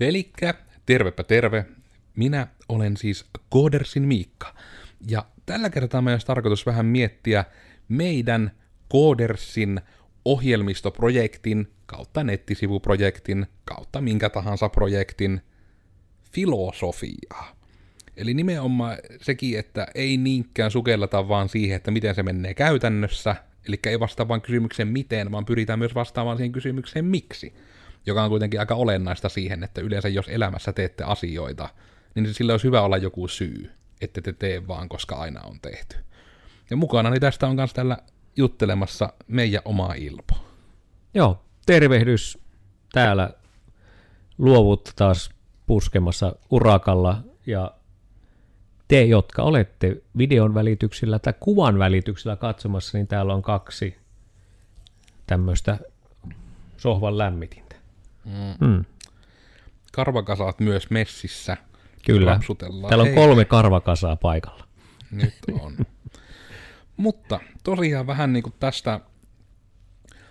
Elikkä, tervepä terve. Minä olen siis Koodersin Miikka. Ja tällä kertaa meidän olisi tarkoitus vähän miettiä meidän Koodersin ohjelmistoprojektin kautta nettisivuprojektin kautta minkä tahansa projektin filosofiaa. Eli nimenomaan sekin, että ei niinkään sukelleta vaan siihen, että miten se menee käytännössä, eli ei vastaa vain kysymykseen miten, vaan pyritään myös vastaamaan siihen kysymykseen miksi joka on kuitenkin aika olennaista siihen, että yleensä jos elämässä teette asioita, niin sillä olisi hyvä olla joku syy, että te tee vaan, koska aina on tehty. Ja mukana niin tästä on myös tällä juttelemassa meidän oma Ilpo. Joo, tervehdys täällä luovut taas puskemassa urakalla ja te, jotka olette videon välityksellä tai kuvan välityksellä katsomassa, niin täällä on kaksi tämmöistä sohvan lämmitin. Mm. Mm. Karvakasaat myös messissä. Kyllä. Täällä on Hei. kolme karvakasaa paikalla. Nyt on. Mutta tosiaan vähän niin kuin tästä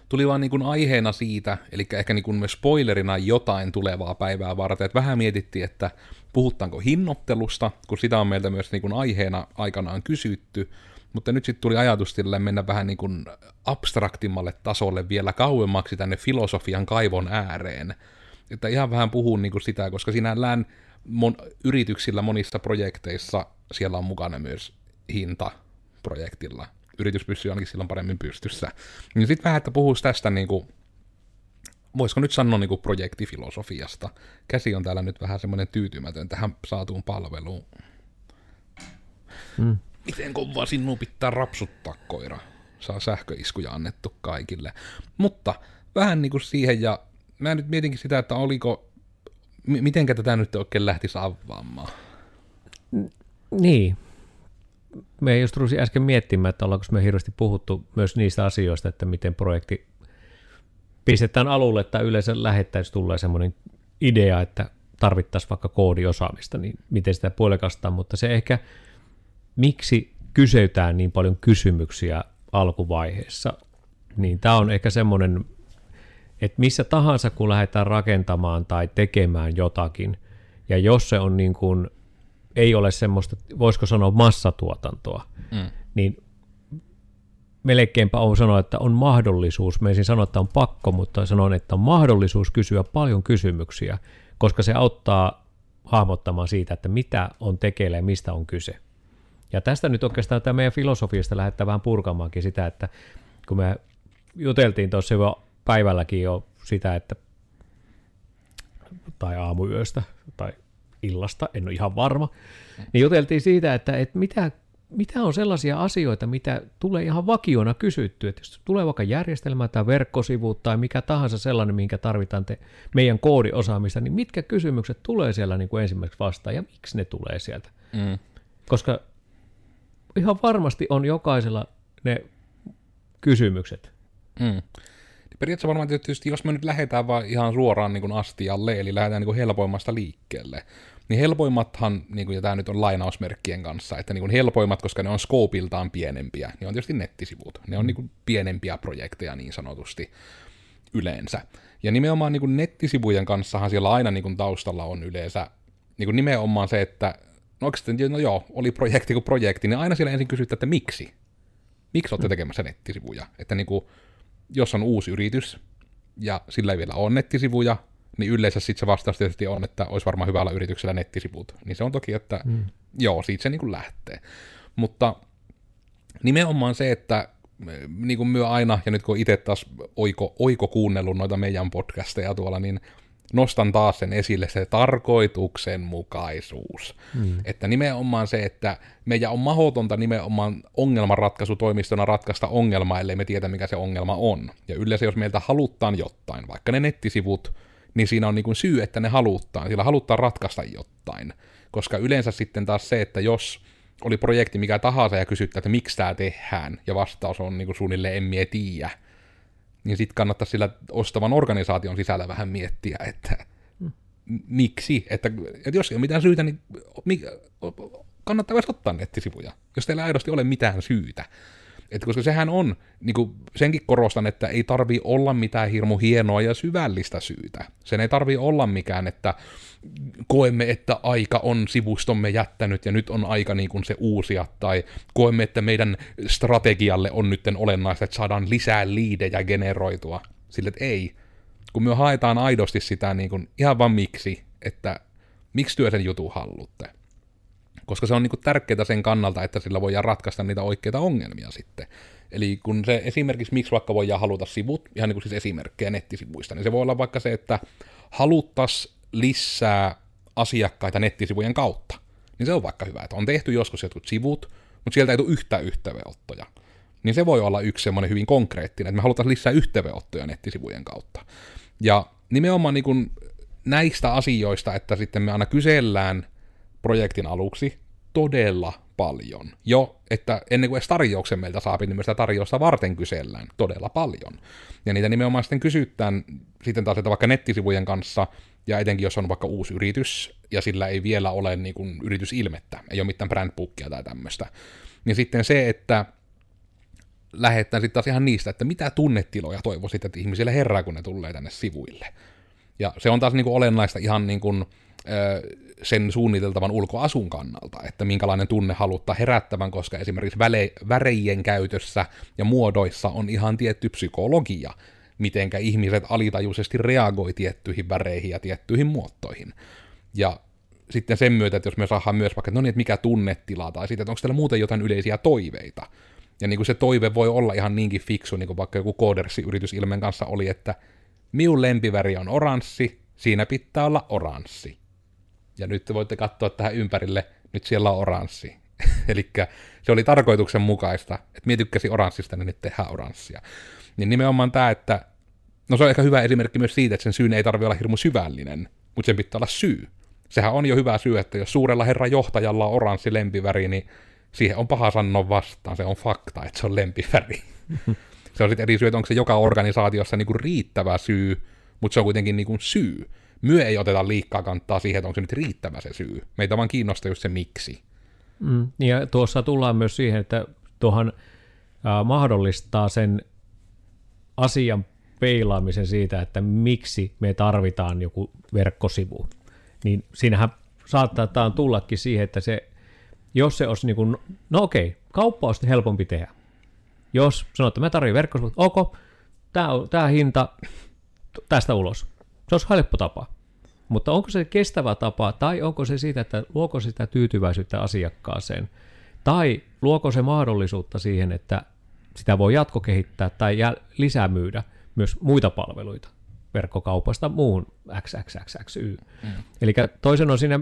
tuli vaan niin kuin aiheena siitä, eli ehkä niin kuin myös spoilerina jotain tulevaa päivää varten, että vähän mietittiin, että puhutaanko hinnoittelusta, kun sitä on meiltä myös niin kuin aiheena aikanaan kysytty, mutta nyt sitten tuli ajatus mennä vähän niin kuin abstraktimmalle tasolle vielä kauemmaksi tänne filosofian kaivon ääreen. Että ihan vähän puhun niin kuin sitä, koska sinällään mon, yrityksillä monissa projekteissa siellä on mukana myös hinta projektilla. Yritys pysyy ainakin silloin paremmin pystyssä. Niin sitten vähän, että puhuisi tästä niin kuin, voisiko nyt sanoa niin kuin projektifilosofiasta. Käsi on täällä nyt vähän semmoinen tyytymätön tähän saatuun palveluun. Mm. Miten kovaa sinun pitää rapsuttaa koira? Saa sähköiskuja annettu kaikille. Mutta vähän niin kuin siihen, ja mä nyt mietinkin sitä, että oliko, m- mitenkä tätä nyt oikein lähtisi avaamaan? Niin. Me just ruusin äsken miettimään, että ollaanko me hirveästi puhuttu myös niistä asioista, että miten projekti pistetään alulle, tai yleensä lähettäisiin tulee semmoinen idea, että tarvittaisiin vaikka koodiosaamista, niin miten sitä puolekastaa, mutta se ehkä – miksi kysytään niin paljon kysymyksiä alkuvaiheessa, niin tämä on ehkä semmoinen, että missä tahansa kun lähdetään rakentamaan tai tekemään jotakin, ja jos se on niin kuin, ei ole semmoista, voisiko sanoa massatuotantoa, mm. niin melkeinpä on sanoa, että on mahdollisuus, me ensin sanoa, että on pakko, mutta sanon, että on mahdollisuus kysyä paljon kysymyksiä, koska se auttaa hahmottamaan siitä, että mitä on tekeillä ja mistä on kyse. Ja tästä nyt oikeastaan tämä meidän filosofiasta lähettää vähän purkamaankin sitä, että kun me juteltiin tuossa jo päivälläkin jo sitä, että tai aamuyöstä tai illasta, en ole ihan varma, niin juteltiin siitä, että, että mitä, mitä on sellaisia asioita, mitä tulee ihan vakiona kysytty, että jos tulee vaikka järjestelmä tai verkkosivu tai mikä tahansa sellainen, minkä tarvitaan te, meidän koodiosaamista, niin mitkä kysymykset tulee siellä niin kuin ensimmäiseksi vastaan ja miksi ne tulee sieltä? Mm. Koska ihan varmasti on jokaisella ne kysymykset. Mm. Periaatteessa varmaan tietysti, jos me nyt lähdetään vaan ihan suoraan niin kuin astialle, eli lähdetään niin kuin helpoimmasta liikkeelle, niin helpoimmathan, niin kuin, ja tämä nyt on lainausmerkkien kanssa, että niin kuin helpoimmat, koska ne on skoopiltaan pienempiä, niin on tietysti nettisivut. Ne on niin kuin pienempiä projekteja niin sanotusti yleensä. Ja nimenomaan niin kuin nettisivujen kanssahan siellä aina niin kuin taustalla on yleensä niin kuin nimenomaan se, että no oikeasti, no joo, oli projekti kuin projekti, niin aina siellä ensin kysytään, että miksi? Miksi olette mm. tekemässä nettisivuja? Että niin kuin, jos on uusi yritys ja sillä ei vielä ole nettisivuja, niin yleensä sitten se vastaus tietysti on, että olisi varmaan hyvällä yrityksellä nettisivut. Niin se on toki, että mm. joo, siitä se niin kuin lähtee. Mutta nimenomaan se, että niin kuin myö aina, ja nyt kun itse taas oiko, oiko kuunnellut noita meidän podcasteja tuolla, niin nostan taas sen esille, se tarkoituksenmukaisuus. Mm. Että nimenomaan se, että meidän on mahdotonta nimenomaan ongelmanratkaisutoimistona ratkaista ongelmaa, ellei me tiedä, mikä se ongelma on. Ja yleensä, jos meiltä halutaan jotain, vaikka ne nettisivut, niin siinä on niin kuin syy, että ne halutaan. Sillä halutaan ratkaista jotain. Koska yleensä sitten taas se, että jos oli projekti mikä tahansa ja kysyttää, että miksi tämä tehdään, ja vastaus on niin kuin suunnilleen en mie tiedä, niin sitten kannattaa sillä ostavan organisaation sisällä vähän miettiä, että mm. miksi, että, että jos ei ole mitään syytä, niin kannattaa myös ottaa nettisivuja, jos teillä ei aidosti ole mitään syytä. Et koska sehän on, niin kuin senkin korostan, että ei tarvi olla mitään hirmu hienoa ja syvällistä syytä. Sen ei tarvi olla mikään, että koemme, että aika on sivustomme jättänyt ja nyt on aika niin kuin se uusia, tai koemme, että meidän strategialle on nyt olennaista, että saadaan lisää liidejä generoitua. Sille, että ei. Kun me haetaan aidosti sitä niin kuin, ihan vaan miksi, että miksi työ sen jutun hallutte. Koska se on niin kuin tärkeää sen kannalta, että sillä voidaan ratkaista niitä oikeita ongelmia sitten. Eli kun se esimerkiksi, miksi vaikka voidaan haluta sivut, ihan niin kuin siis esimerkkejä nettisivuista, niin se voi olla vaikka se, että haluttaisiin lisää asiakkaita nettisivujen kautta. Niin se on vaikka hyvä, että on tehty joskus jotkut sivut, mutta sieltä ei tule yhtään yhteydenottoja. Niin se voi olla yksi semmoinen hyvin konkreettinen, että me halutaan lisää yhteydenottoja nettisivujen kautta. Ja nimenomaan niin kuin näistä asioista, että sitten me aina kysellään projektin aluksi todella paljon. Jo, että ennen kuin edes tarjouksen meiltä saapi, niin me sitä tarjousta varten kysellään todella paljon. Ja niitä nimenomaan sitten kysytään sitten taas, että vaikka nettisivujen kanssa, ja etenkin jos on vaikka uusi yritys, ja sillä ei vielä ole niin kuin yritysilmettä, ei ole mitään brandbookia tai tämmöistä, niin sitten se, että lähdetään sitten taas ihan niistä, että mitä tunnetiloja toivoisit, että ihmisille herää, kun ne tulee tänne sivuille. Ja se on taas niin kuin olennaista ihan niin kuin, sen suunniteltavan ulkoasun kannalta, että minkälainen tunne haluttaa herättävän, koska esimerkiksi väle, värejen käytössä ja muodoissa on ihan tietty psykologia, mitenkä ihmiset alitajuisesti reagoi tiettyihin väreihin ja tiettyihin muotoihin. Ja sitten sen myötä, että jos me saadaan myös vaikka, no niin, että mikä tunnetila, tai sitten, että onko teillä muuten jotain yleisiä toiveita. Ja niin kuin se toive voi olla ihan niinkin fiksu, niin kuin vaikka joku koodersi-yritys Ilmen kanssa oli, että minun lempiväri on oranssi, siinä pitää olla oranssi. Ja nyt te voitte katsoa tähän ympärille, nyt siellä on oranssi. Eli se oli tarkoituksenmukaista, että mie tykkäsin oranssista, niin nyt tehdään oranssia. Niin nimenomaan tämä, että no se on ehkä hyvä esimerkki myös siitä, että sen syyn ei tarvitse olla hirmu syvällinen, mutta sen pitää olla syy. Sehän on jo hyvä syy, että jos suurella herran johtajalla on oranssi lempiväri, niin siihen on paha sanoa vastaan, se on fakta, että se on lempiväri. se on sitten eri syy, että onko se joka organisaatiossa niinku riittävä syy, mutta se on kuitenkin niinku syy myö ei oteta liikkaa kantaa siihen, että onko se nyt riittävä se syy. Meitä vaan kiinnostaa just se miksi. Mm, ja tuossa tullaan myös siihen, että tuohan äh, mahdollistaa sen asian peilaamisen siitä, että miksi me tarvitaan joku verkkosivu. Niin siinähän saattaa tullakin siihen, että se, jos se olisi niin kuin, no okei, kauppa olisi helpompi tehdä. Jos sanoo, että mä tarvitsen verkkosivut, ok, tämä, tämä hinta tästä ulos se olisi helppo tapa. Mutta onko se kestävä tapa, tai onko se siitä, että luoko sitä tyytyväisyyttä asiakkaaseen, tai luoko se mahdollisuutta siihen, että sitä voi jatkokehittää tai lisää myydä myös muita palveluita verkkokaupasta muun XXXXY. Mm. Eli toisen on siinä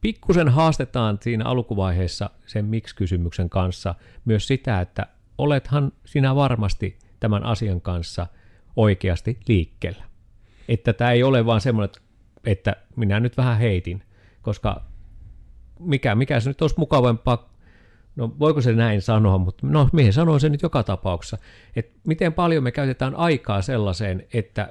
pikkusen haastetaan siinä alkuvaiheessa sen miksi-kysymyksen kanssa myös sitä, että olethan sinä varmasti tämän asian kanssa oikeasti liikkeellä että tämä ei ole vaan semmoinen, että minä nyt vähän heitin, koska mikä, mikä se nyt olisi mukavampaa, no voiko se näin sanoa, mutta no mihin sanoin se nyt joka tapauksessa, että miten paljon me käytetään aikaa sellaiseen, että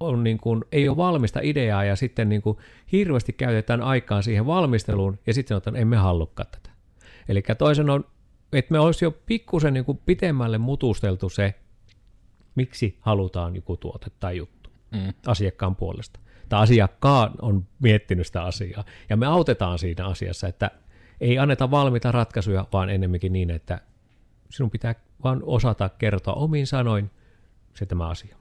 on niin kuin, ei ole valmista ideaa ja sitten niin kuin hirveästi käytetään aikaa siihen valmisteluun ja sitten sanotaan, että emme halukaan tätä. Eli toisen on, että me olisi jo pikkusen niin pitemmälle mutusteltu se, miksi halutaan joku tuote tai juttu mm. asiakkaan puolesta. Tai asiakkaan on miettinyt sitä asiaa. Ja me autetaan siinä asiassa, että ei anneta valmiita ratkaisuja, vaan ennemminkin niin, että sinun pitää vaan osata kertoa omiin sanoin se tämä asia.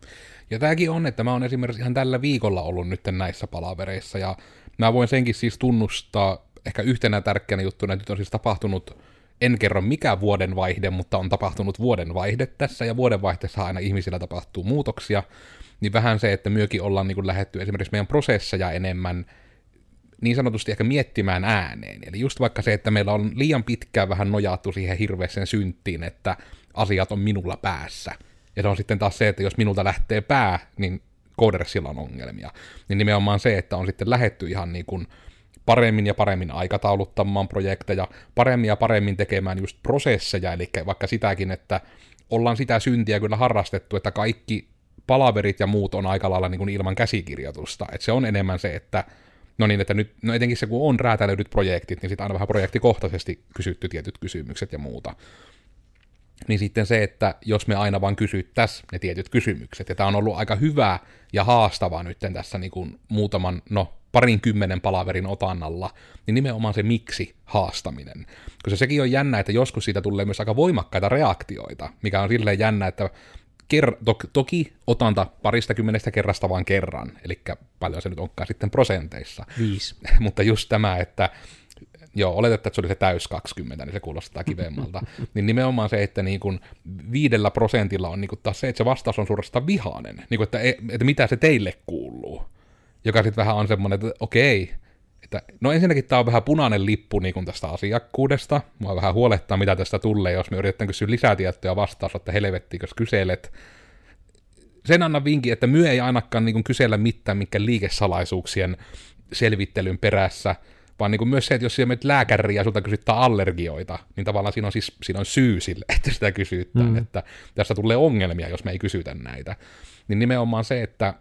Ja tämäkin on, että mä oon esimerkiksi ihan tällä viikolla ollut nyt näissä palavereissa, ja mä voin senkin siis tunnustaa ehkä yhtenä tärkeänä juttuna, että nyt on siis tapahtunut, en kerro mikä vuodenvaihde, mutta on tapahtunut vuodenvaihde tässä, ja vuodenvaihteessa aina ihmisillä tapahtuu muutoksia, niin vähän se, että myökin ollaan niin lähetty esimerkiksi meidän prosesseja enemmän niin sanotusti ehkä miettimään ääneen. Eli just vaikka se, että meillä on liian pitkään vähän nojattu siihen hirveäseen synttiin, että asiat on minulla päässä. Ja se on sitten taas se, että jos minulta lähtee pää, niin koodersilla on ongelmia. Niin nimenomaan se, että on sitten lähetty ihan niin kuin paremmin ja paremmin aikatauluttamaan projekteja, paremmin ja paremmin tekemään just prosesseja, eli vaikka sitäkin, että ollaan sitä syntiä kyllä harrastettu, että kaikki palaverit ja muut on aika lailla niin kuin ilman käsikirjoitusta. Et se on enemmän se, että no niin, että nyt, no etenkin se kun on räätälöidyt projektit, niin sitten aina vähän projektikohtaisesti kysytty tietyt kysymykset ja muuta. niin sitten se, että jos me aina vaan kysyttäisiin ne tietyt kysymykset, ja tämä on ollut aika hyvä ja haastavaa nyt tässä niin kuin muutaman, no parin kymmenen palaverin otannalla, niin nimenomaan se miksi haastaminen. Koska sekin on jännä, että joskus siitä tulee myös aika voimakkaita reaktioita, mikä on silleen jännä, että ker- to- toki otanta parista kymmenestä kerrasta vaan kerran, eli paljon se nyt onkaan sitten prosenteissa. Viisi. Mutta just tämä, että joo, oletetaan, että se oli se täys 20, niin se kuulostaa kivemmalta. niin nimenomaan se, että niin kuin viidellä prosentilla on niin kuin taas se, että se vastaus on suorastaan vihainen. Niin että, e, että mitä se teille kuuluu. Joka sitten vähän on semmoinen, että okei, että, no ensinnäkin tämä on vähän punainen lippu niin kuin tästä asiakkuudesta. Mua vähän huolettaa, mitä tästä tulee, jos me yritetään kysyä lisätietoja vastaus, että helvettiin, jos kyselet. Sen annan vinkin, että myö ei ainakaan niin kuin kysellä mitään, minkä liikesalaisuuksien selvittelyn perässä, vaan niin kuin myös se, että jos siellä menet lääkäriä ja sulta kysyttää allergioita, niin tavallaan siinä on, siis, siinä on syy sille, että sitä kysytään, mm. että tässä tulee ongelmia, jos me ei kysytä näitä. Niin nimenomaan se, että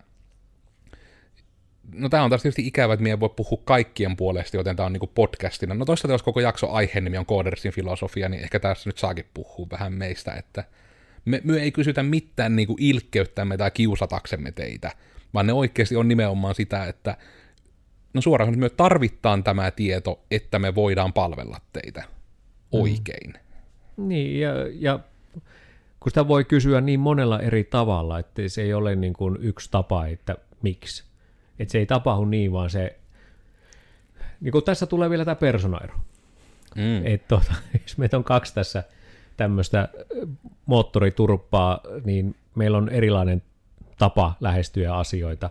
no tämä on taas tietysti ikävä, että ei voi puhua kaikkien puolesta, joten tämä on niinku podcastina. No toisaalta jos koko jakso aiheen on Codersin filosofia, niin ehkä tässä nyt saakin puhua vähän meistä, että me, me ei kysytä mitään niinku ilkkeyttämme tai kiusataksemme teitä, vaan ne oikeasti on nimenomaan sitä, että no suoraan että me tarvitaan tämä tieto, että me voidaan palvella teitä oikein. Mm. Niin, ja, ja kun sitä voi kysyä niin monella eri tavalla, että se ei ole niin kuin yksi tapa, että miksi. Että se ei tapahdu niin, vaan se... Niin kuin tässä tulee vielä tämä personaero. Mm. Että tuota, jos meitä on kaksi tässä tämmöistä moottoriturppaa, niin meillä on erilainen tapa lähestyä asioita.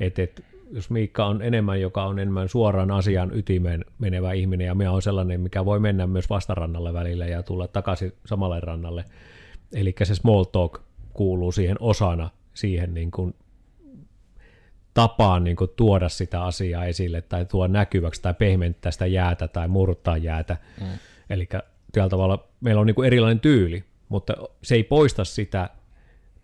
Että et, jos Miikka on enemmän, joka on enemmän suoraan asian ytimeen menevä ihminen, ja minä on sellainen, mikä voi mennä myös vastarannalle välillä ja tulla takaisin samalle rannalle. Eli se small talk kuuluu siihen osana siihen niin kuin tapaan niin kuin tuoda sitä asiaa esille tai tuoda näkyväksi tai pehmentää sitä jäätä tai murtaa jäätä. Mm. Eli tällä tavalla meillä on niin kuin erilainen tyyli, mutta se ei poista sitä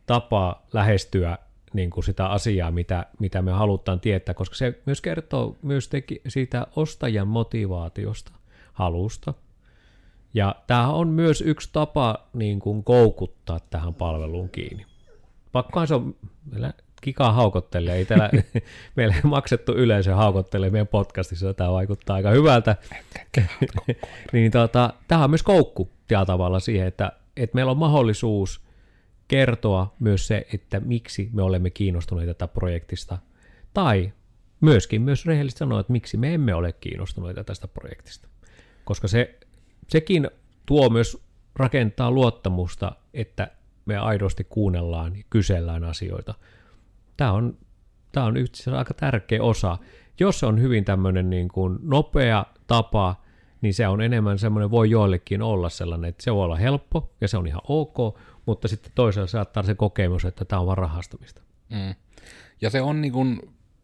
tapaa lähestyä niin kuin sitä asiaa, mitä, mitä me halutaan tietää, koska se myös kertoo myös teki, siitä ostajan motivaatiosta, halusta. Ja tämä on myös yksi tapa niin kuin koukuttaa tähän palveluun kiinni. Pakkohan se on, Kika haukottelee, ei täällä, meillä ei maksettu yleisö haukottelee meidän podcastissa, tämä vaikuttaa aika hyvältä. niin tota, tämä on myös koukku tällä tavalla siihen, että, että meillä on mahdollisuus kertoa myös se, että miksi me olemme kiinnostuneita tätä projektista, tai myöskin myös rehellisesti sanoa, että miksi me emme ole kiinnostuneita tästä projektista. Koska se, sekin tuo myös rakentaa luottamusta, että me aidosti kuunnellaan ja kysellään asioita. Tämä on, tämä on yksi aika tärkeä osa. Jos se on hyvin tämmöinen niin kuin nopea tapa, niin se on enemmän semmoinen, voi joillekin olla sellainen, että se voi olla helppo ja se on ihan ok, mutta sitten toisaalta saattaa se kokemus, että tämä on vaan rahastamista. Mm. Ja se on niin kuin,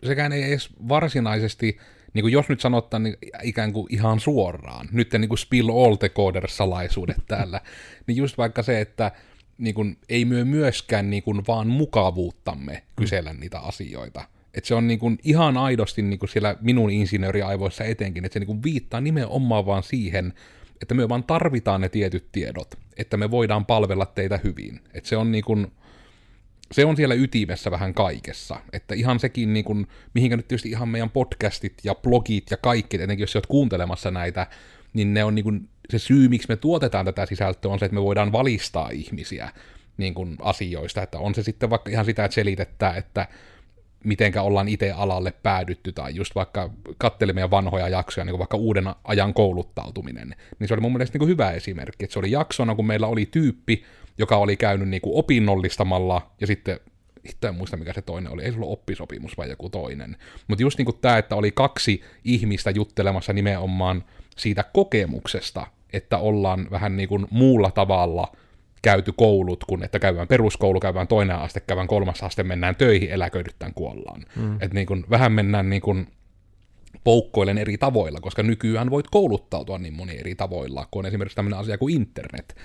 sekään ei edes varsinaisesti, niin kuin jos nyt sanotaan niin ikään kuin ihan suoraan, nyt niin kuin spill all the coder-salaisuudet täällä, niin just vaikka se, että niin kuin, ei myö myöskään niin kuin, vaan mukavuuttamme kysellä mm. niitä asioita. Että se on niin kuin, ihan aidosti niin kuin siellä minun insinööriaivoissa etenkin, että se niin kuin, viittaa nimenomaan vaan siihen, että me vaan tarvitaan ne tietyt tiedot, että me voidaan palvella teitä hyvin. Että se on niin kuin, se on siellä ytimessä vähän kaikessa. Että ihan sekin, niin kuin, mihinkä nyt tietysti ihan meidän podcastit ja blogit ja kaikki, etenkin jos olet kuuntelemassa näitä, niin ne on niin kuin, se syy, miksi me tuotetaan tätä sisältöä, on se, että me voidaan valistaa ihmisiä niin kuin asioista, että on se sitten vaikka ihan sitä, että selitetään, että mitenkä ollaan itse alalle päädytty, tai just vaikka meidän vanhoja jaksoja, niin kuin vaikka uuden ajan kouluttautuminen, niin se oli mun mielestä niin kuin hyvä esimerkki, että se oli jaksona, kun meillä oli tyyppi, joka oli käynyt niin kuin opinnollistamalla, ja sitten itse en muista mikä se toinen oli, ei sulla oppisopimus vai joku toinen. Mutta just niin kuin tämä, että oli kaksi ihmistä juttelemassa nimenomaan siitä kokemuksesta, että ollaan vähän niin kuin muulla tavalla käyty koulut, kun että käydään peruskoulu, käydään toinen aste, käydään kolmas aste, mennään töihin, eläköidytään, kuollaan. Mm. Että niin kuin, vähän mennään niin kuin poukkoilen eri tavoilla, koska nykyään voit kouluttautua niin moni eri tavoilla, kun on esimerkiksi tämmöinen asia kuin internet,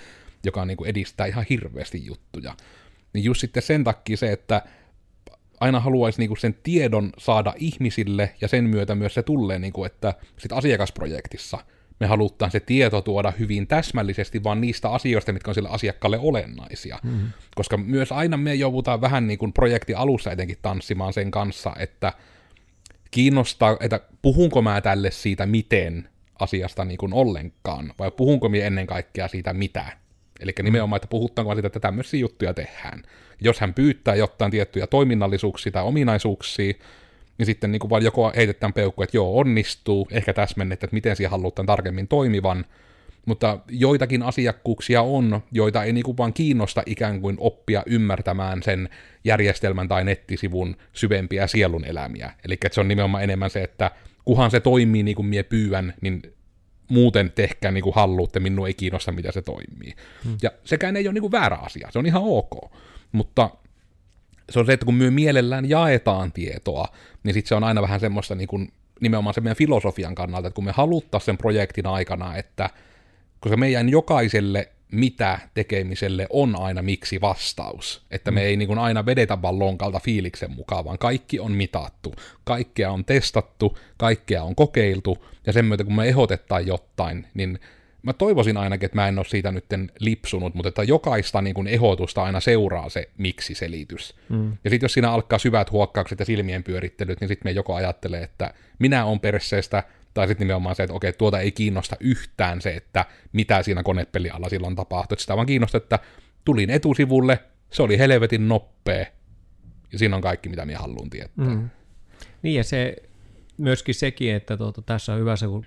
joka niin kuin edistää ihan hirveästi juttuja. Niin just sitten sen takia se, että aina haluaisi niinku sen tiedon saada ihmisille, ja sen myötä myös se tulee, niinku, että sit asiakasprojektissa me halutaan se tieto tuoda hyvin täsmällisesti vaan niistä asioista, mitkä on sille asiakkaalle olennaisia. Mm-hmm. Koska myös aina me joudutaan vähän niin kuin projekti alussa etenkin tanssimaan sen kanssa, että kiinnostaa, että puhunko mä tälle siitä miten asiasta niin kuin ollenkaan, vai puhunko minä ennen kaikkea siitä mitä. Eli nimenomaan, että puhutaanko siitä, että tämmöisiä juttuja tehdään. Jos hän pyytää jotain tiettyjä toiminnallisuuksia tai ominaisuuksia, niin sitten niin kuin vaan joko heitetään peukku, että joo, onnistuu, ehkä täsmennettä, että miten siellä halutaan tarkemmin toimivan, mutta joitakin asiakkuuksia on, joita ei niinku vaan kiinnosta ikään kuin oppia ymmärtämään sen järjestelmän tai nettisivun syvempiä sielun elämiä. Eli se on nimenomaan enemmän se, että kuhan se toimii niin kuin mie pyydän, niin muuten tehkää niin kuin haluatte, minun ei kiinnosta, mitä se toimii. Hmm. Ja sekään ei ole niin kuin väärä asia, se on ihan ok. Mutta se on se, että kun me mielellään jaetaan tietoa, niin sitten se on aina vähän semmoista niin kuin, nimenomaan se meidän filosofian kannalta, että kun me haluttaa sen projektin aikana, että koska meidän jokaiselle mitä tekemiselle on aina miksi vastaus. Että me mm. ei niin kuin aina vedetä vaan lonkalta fiiliksen mukaan, vaan kaikki on mitattu, kaikkea on testattu, kaikkea on kokeiltu, ja sen myötä kun me ehdotetaan jotain, niin mä toivoisin ainakin, että mä en ole siitä nyt lipsunut, mutta että jokaista niin kuin ehdotusta aina seuraa se miksi-selitys. Mm. Ja sitten jos siinä alkaa syvät huokkaukset ja silmien pyörittelyt, niin sitten me joko ajattelee, että minä on perseestä, tai sitten nimenomaan se, että okei, tuota ei kiinnosta yhtään se, että mitä siinä konepeli alla silloin tapahtui. Että sitä vaan kiinnostaa, että tulin etusivulle, se oli helvetin noppea, ja siinä on kaikki, mitä minä haluan tietää. Mm. Niin, ja se myöskin sekin, että tuota, tässä on hyvä se, kun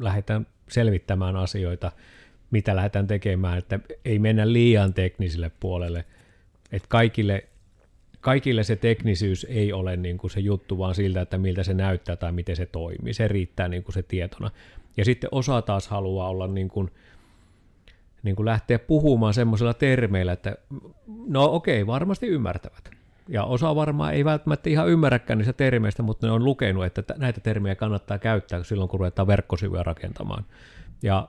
lähdetään selvittämään asioita, mitä lähdetään tekemään, että ei mennä liian tekniselle puolelle, että kaikille kaikille se teknisyys ei ole niin kuin se juttu, vaan siltä, että miltä se näyttää tai miten se toimii. Se riittää niin kuin se tietona. Ja sitten osa taas haluaa olla niin kuin, niin kuin lähteä puhumaan semmoisella termeillä, että no okei, varmasti ymmärtävät. Ja osa varmaan ei välttämättä ihan ymmärräkään niistä termeistä, mutta ne on lukenut, että näitä termejä kannattaa käyttää silloin, kun ruvetaan verkkosivuja rakentamaan. Ja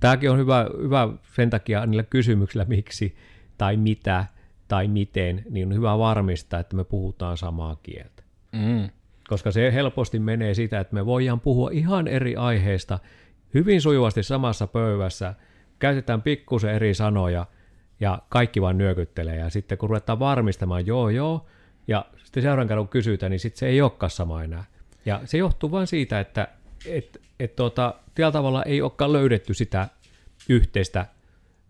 tämäkin on hyvä, hyvä sen takia niillä kysymyksillä, miksi tai mitä – tai miten, niin on hyvä varmistaa, että me puhutaan samaa kieltä. Mm. Koska se helposti menee sitä, että me voidaan puhua ihan eri aiheista hyvin sujuvasti samassa pöydässä, käytetään pikkusen eri sanoja ja kaikki vaan nyökyttelee. Ja sitten kun ruvetaan varmistamaan, joo joo, ja sitten seuraavan kerran kun kysytään, niin sitten se ei olekaan sama enää. Ja se johtuu vain siitä, että et, et tuota, tällä tavalla ei olekaan löydetty sitä yhteistä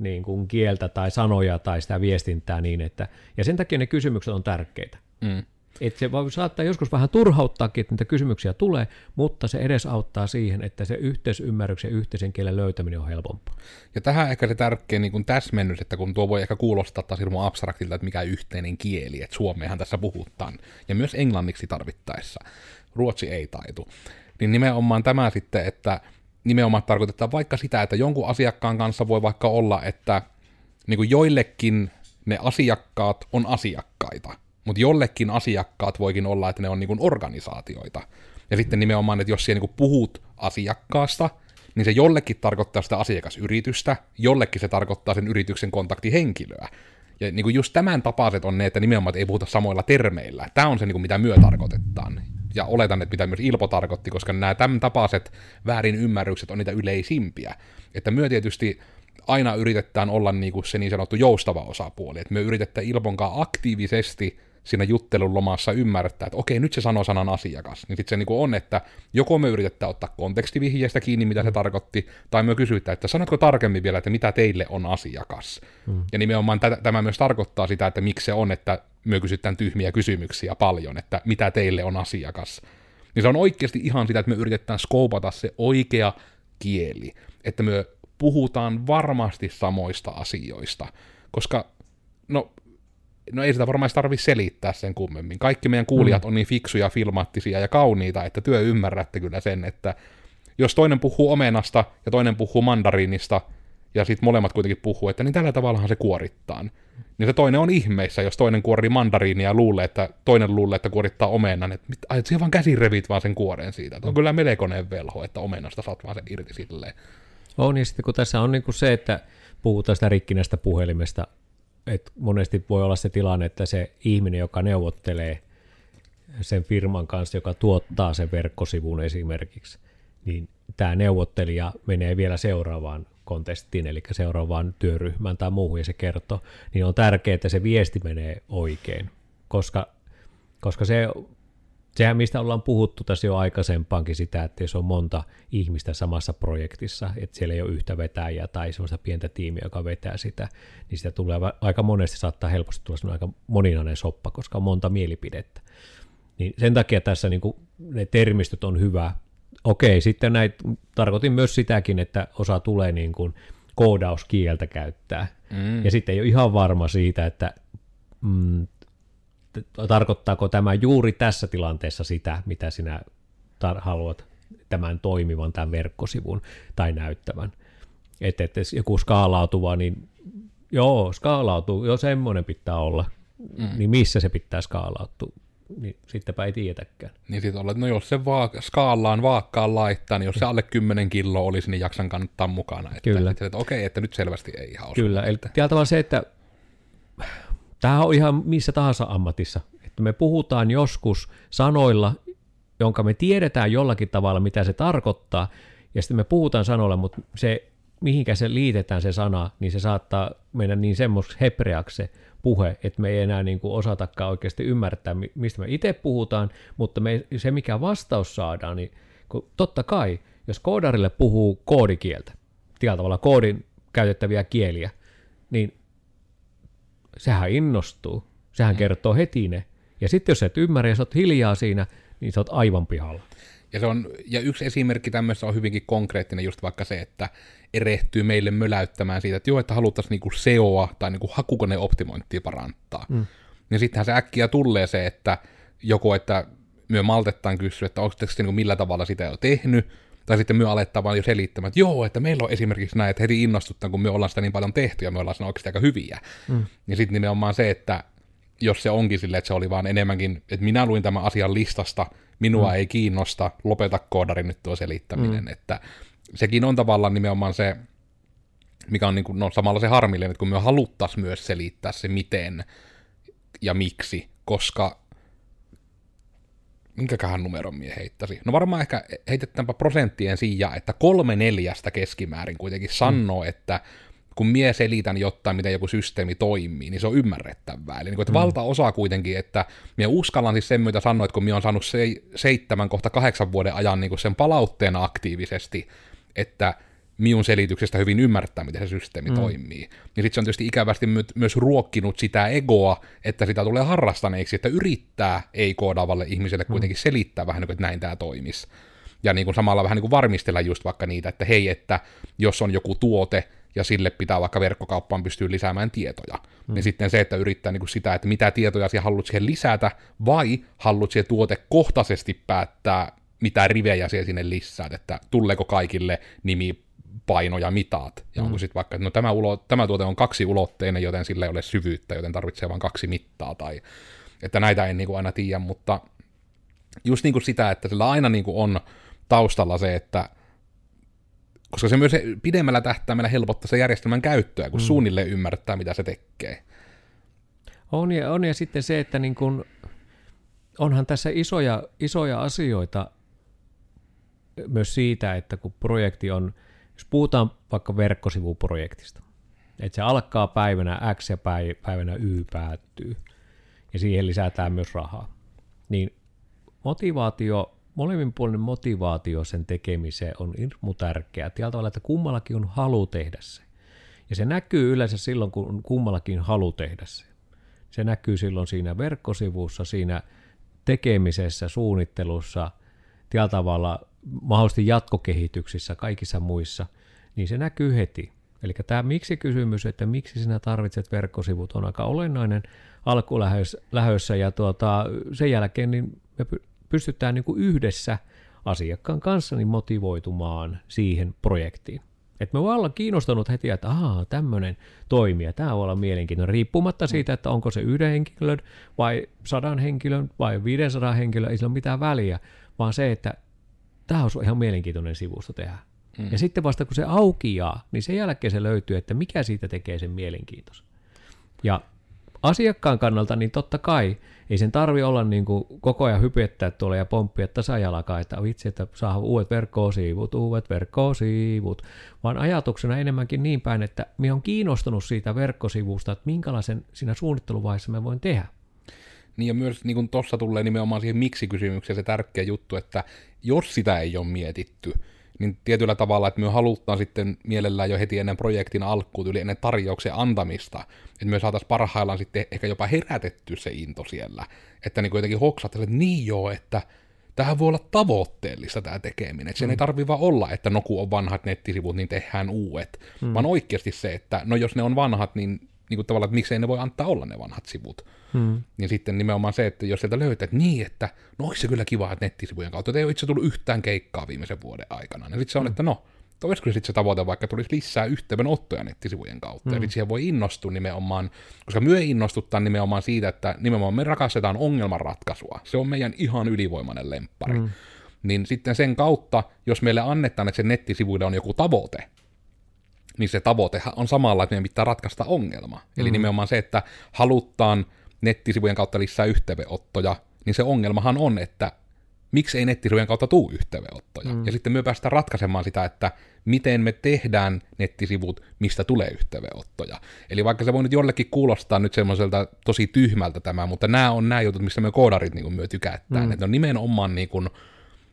niin kuin kieltä tai sanoja tai sitä viestintää niin, että, ja sen takia ne kysymykset on tärkeitä. Mm. Et se saattaa joskus vähän turhauttaakin, että niitä kysymyksiä tulee, mutta se edes auttaa siihen, että se yhteisymmärryksen yhteisen kielen löytäminen on helpompaa. Ja tähän ehkä se tärkeä niin kuin täsmennys, että kun tuo voi ehkä kuulostaa taas hirveän abstraktilta, että mikä yhteinen kieli, että suomehan tässä puhutaan, ja myös englanniksi tarvittaessa. Ruotsi ei taitu. Niin nimenomaan tämä sitten, että nimenomaan tarkoitetaan vaikka sitä, että jonkun asiakkaan kanssa voi vaikka olla, että niin kuin joillekin ne asiakkaat on asiakkaita, mutta jollekin asiakkaat voikin olla, että ne on niin kuin organisaatioita. Ja sitten nimenomaan, että jos siellä niin puhut asiakkaasta, niin se jollekin tarkoittaa sitä asiakasyritystä, jollekin se tarkoittaa sen yrityksen kontaktihenkilöä. Ja niin kuin just tämän tapaiset on ne, että nimenomaan ei puhuta samoilla termeillä. Tämä on se, niin kuin mitä myö tarkoitetaan ja oletan, että mitä myös Ilpo tarkoitti, koska nämä tämän tapaiset väärin ymmärrykset on niitä yleisimpiä. Että myö tietysti aina yritetään olla niin kuin se niin sanottu joustava osapuoli, että me yritetään Ilponkaan aktiivisesti siinä juttelun lomassa ymmärtää, että okei, nyt se sanoo sanan asiakas. Niin sitten se niin on, että joko me yritetään ottaa kontekstivihjeestä kiinni, mitä se tarkoitti, tai me kysytään, että sanotko tarkemmin vielä, että mitä teille on asiakas. Hmm. Ja nimenomaan tätä, tämä myös tarkoittaa sitä, että miksi se on, että me kysytään tyhmiä kysymyksiä paljon, että mitä teille on asiakas. Niin se on oikeasti ihan sitä, että me yritetään skoopata se oikea kieli, että me puhutaan varmasti samoista asioista, koska no no ei sitä varmaan tarvitse selittää sen kummemmin. Kaikki meidän kuulijat mm. on niin fiksuja, filmaattisia ja kauniita, että työ ymmärrätte kyllä sen, että jos toinen puhuu omenasta ja toinen puhuu mandariinista, ja sitten molemmat kuitenkin puhuu, että niin tällä tavallahan se kuorittaa. Niin se toinen on ihmeissä, jos toinen kuorii mandariinia ja luulee, että toinen luulee, että kuorittaa omenan, että ai, siihen vaan käsi revit vaan sen kuoren siitä. Että on kyllä melkoinen velho, että omenasta saat vaan sen irti silleen. On, ja sitten kun tässä on niin kuin se, että puhutaan sitä rikkinästä puhelimesta, että monesti voi olla se tilanne, että se ihminen, joka neuvottelee sen firman kanssa, joka tuottaa sen verkkosivun esimerkiksi, niin tämä neuvottelija menee vielä seuraavaan kontestiin, eli seuraavaan työryhmään tai muuhun, ja se kertoo, niin on tärkeää, että se viesti menee oikein, koska, koska se, sehän mistä ollaan puhuttu tässä jo aikaisempaankin sitä, että jos on monta ihmistä samassa projektissa, että siellä ei ole yhtä vetäjää tai sellaista pientä tiimiä, joka vetää sitä, niin sitä tulee aika monesti saattaa helposti tulla aika moninainen soppa, koska on monta mielipidettä. Niin sen takia tässä niin kuin ne termistöt on hyvä okei, sitten näitä, tarkoitin myös sitäkin, että osa tulee niin kuin koodauskieltä käyttää. Mm. Ja sitten ei ole ihan varma siitä, että mm, tarkoittaako tämä juuri tässä tilanteessa sitä, mitä sinä tar- haluat tämän toimivan, tämän verkkosivun tai näyttävän. Että et joku skaalautuva, niin joo, skaalautuu, jo semmoinen pitää olla. Mm. Niin missä se pitää skaalautua? niin sittenpä ei tiedetäkään. Niin sitten olet, no jos se vaak- skaallaan vaakkaan laittaa, niin jos se alle 10 kiloa olisi, niin jaksan kannattaa mukana. Että, Kyllä. Että, että okei, että nyt selvästi ei ihan Kyllä, eli tavalla se, että tämä on ihan missä tahansa ammatissa, että me puhutaan joskus sanoilla, jonka me tiedetään jollakin tavalla, mitä se tarkoittaa, ja sitten me puhutaan sanoilla, mutta se, mihinkä se liitetään se sana, niin se saattaa mennä niin semmoiseksi hebreaksi se puhe, että me ei enää niin kuin osatakaan oikeasti ymmärtää, mistä me itse puhutaan, mutta me, se mikä vastaus saadaan, niin kun totta kai, jos koodarille puhuu koodikieltä, tällä tavalla koodin käytettäviä kieliä, niin sehän innostuu, sehän mm. kertoo heti ne. Ja sitten jos et ymmärrä ja sä oot hiljaa siinä, niin sä oot aivan pihalla. Ja, se on, ja yksi esimerkki tämmöistä on hyvinkin konkreettinen, just vaikka se, että erehtyy meille möläyttämään siitä, että joo, että haluttaisiin niinku SEOa tai niinku hakukoneoptimointia parantaa. Mm. Niin sittenhän se äkkiä tulee se, että joko, että myö maltettaan kysyä, että onko se niinku millä tavalla sitä jo tehnyt, tai sitten myö aletaan vaan jo selittämään, että joo, että meillä on esimerkiksi näin, että heti innostuttaa, kun me ollaan sitä niin paljon tehty ja me ollaan oikeasti aika hyviä. Mm. Ja sitten nimenomaan se, että jos se onkin sille, että se oli vaan enemmänkin, että minä luin tämän asian listasta, minua mm. ei kiinnosta, lopeta koodari nyt tuo selittäminen, mm. että sekin on tavallaan nimenomaan se, mikä on niin kuin, no, samalla se harmillinen, että kun me haluttaisiin myös selittää se miten ja miksi, koska minkäköhän numeron mie heittäisi? No varmaan ehkä heitetäänpä prosenttien sijaan, että kolme neljästä keskimäärin kuitenkin sanoo, mm. että kun mie selitän jotain, miten joku systeemi toimii, niin se on ymmärrettävää. Eli niin kuin, että mm. valtaosa kuitenkin, että mie uskallan siis sen myötä sanoa, että kun mie on saanut se, seitsemän kohta kahdeksan vuoden ajan niin kuin sen palautteena aktiivisesti, että minun selityksestä hyvin ymmärtää, miten se systeemi mm. toimii. Niin sitten se on tietysti ikävästi my- myös ruokkinut sitä egoa, että sitä tulee harrastaneeksi, että yrittää ei-koodaavalle ihmiselle mm. kuitenkin selittää vähän, niin kuin, että näin tämä toimisi. Ja niin kuin samalla vähän niin kuin varmistella just vaikka niitä, että hei, että jos on joku tuote, ja sille pitää vaikka verkkokauppaan pystyä lisäämään tietoja. Mm. Niin sitten se, että yrittää niin kuin sitä, että mitä tietoja sinä haluat siihen lisätä, vai haluat siihen tuotekohtaisesti päättää, mitä rivejä siellä sinne lisäät, että tuleeko kaikille nimi, paino ja mitaat. Ja mm. onko sitten vaikka, että no tämä, ulo, tämä tuote on kaksi ulotteinen, joten sillä ei ole syvyyttä, joten tarvitsee vain kaksi mittaa, tai että näitä en niin kuin aina tiedä, mutta just niin kuin sitä, että sillä aina niin kuin on taustalla se, että koska se myös pidemmällä tähtäimellä helpottaa se järjestelmän käyttöä, kun mm. suunnilleen ymmärtää, mitä se tekee. On ja, on ja sitten se, että niin kun, onhan tässä isoja, isoja asioita myös siitä, että kun projekti on, jos puhutaan vaikka verkkosivuprojektista, että se alkaa päivänä X ja päivänä Y päättyy, ja siihen lisätään myös rahaa, niin motivaatio molemminpuolinen motivaatio sen tekemiseen on hirmu tärkeää. Tällä tavalla, että kummallakin on halu tehdä se. Ja se näkyy yleensä silloin, kun kummallakin halu tehdä se. Se näkyy silloin siinä verkkosivussa, siinä tekemisessä, suunnittelussa, tällä tavalla mahdollisesti jatkokehityksissä, kaikissa muissa, niin se näkyy heti. Eli tämä miksi-kysymys, että miksi sinä tarvitset verkkosivut, on aika olennainen alkulähössä, ja tuota, sen jälkeen niin me pystytään niin kuin yhdessä asiakkaan kanssa niin motivoitumaan siihen projektiin. Että me voi olla kiinnostunut heti, että ahaa, tämmöinen toimija, tämä voi olla mielenkiintoinen, riippumatta siitä, että onko se yhden henkilön vai sadan henkilön vai 500 henkilön, ei sillä ole mitään väliä, vaan se, että tämä on ihan mielenkiintoinen sivusto tehdä. Mm. Ja sitten vasta kun se aukiaa, niin sen jälkeen se löytyy, että mikä siitä tekee sen mielenkiintoisen. Ja asiakkaan kannalta, niin totta kai ei sen tarvi olla niin kuin koko ajan hypettää tuolla ja pomppia tasajalakaan, että vitsi, että saa uudet verkkosiivut, uudet verkkosiivut, vaan ajatuksena enemmänkin niin päin, että minä on kiinnostunut siitä verkkosivusta, että minkälaisen siinä suunnitteluvaiheessa mä voin tehdä. Niin ja myös niin tuossa tulee nimenomaan siihen miksi-kysymykseen se tärkeä juttu, että jos sitä ei ole mietitty, niin tietyllä tavalla, että me halutaan sitten mielellään jo heti ennen projektin alkuun, yli ennen tarjouksen antamista, että me saataisiin parhaillaan sitten ehkä jopa herätetty se into siellä, että niin jotenkin hoksattaisiin, että niin joo, että tähän voi olla tavoitteellista tämä tekeminen, että sen mm. ei tarvi vaan olla, että no kun on vanhat nettisivut, niin tehdään uudet, mm. vaan oikeasti se, että no jos ne on vanhat, niin niin kuin tavallaan, että miksei ne voi antaa olla ne vanhat sivut. Hmm. Niin sitten nimenomaan se, että jos sieltä löytät niin, että no olisi se kyllä kiva, että nettisivujen kautta ei ole itse tullut yhtään keikkaa viimeisen vuoden aikana. niin sitten se on, hmm. että no, olisiko se sitten se tavoite, vaikka tulisi lisää yhteydenottoja nettisivujen kautta. Mm. Ja sitten siihen voi innostua nimenomaan, koska myö innostuttaa nimenomaan siitä, että nimenomaan me rakastetaan ongelmanratkaisua. Se on meidän ihan ylivoimainen lemppari. Mm. Niin sitten sen kautta, jos meille annetaan, että se nettisivuille on joku tavoite, niin se tavoite on samalla, että meidän pitää ratkaista ongelma. Mm. Eli nimenomaan se, että halutaan nettisivujen kautta lisää yhteydenottoja, niin se ongelmahan on, että miksi ei nettisivujen kautta tuu yhteydenottoja. Mm. Ja sitten me päästään ratkaisemaan sitä, että miten me tehdään nettisivut, mistä tulee yhteydenottoja. Eli vaikka se voi nyt jollekin kuulostaa nyt semmoiselta tosi tyhmältä tämä, mutta nämä on nämä jutut, mistä me koodarit niin myö tykättään. Mm. Että on nimenomaan niin kuin,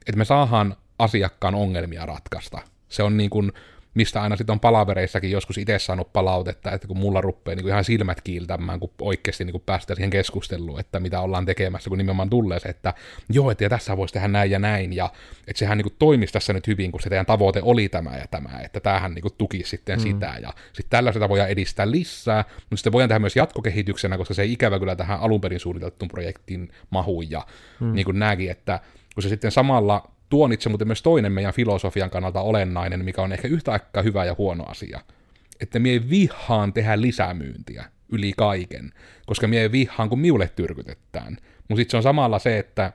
että me saadaan asiakkaan ongelmia ratkaista. Se on niin kuin, mistä aina sitten on palavereissakin joskus itse saanut palautetta, että kun mulla rupeaa niin kuin ihan silmät kiiltämään, kun oikeasti niin kuin päästään siihen keskusteluun, että mitä ollaan tekemässä, kun nimenomaan tulee se, että joo, että ja tässä voisi tehdä näin ja näin, ja että sehän niin kuin toimisi tässä nyt hyvin, kun se teidän tavoite oli tämä ja tämä, että tämähän niin kuin tuki sitten mm. sitä, ja sitten tällaista voidaan edistää lisää, mutta sitten voidaan tehdä myös jatkokehityksenä, koska se ei ikävä kyllä tähän alun perin suunniteltuun projektin mahuun, ja mm. niin kuin nämäkin, että kun se sitten samalla tuon itse muuten myös toinen meidän filosofian kannalta olennainen, mikä on ehkä yhtä aikaa hyvä ja huono asia. Että mie vihaan tehdä lisämyyntiä yli kaiken, koska mie vihaan, kun miulle tyrkytetään. Mutta sitten se on samalla se, että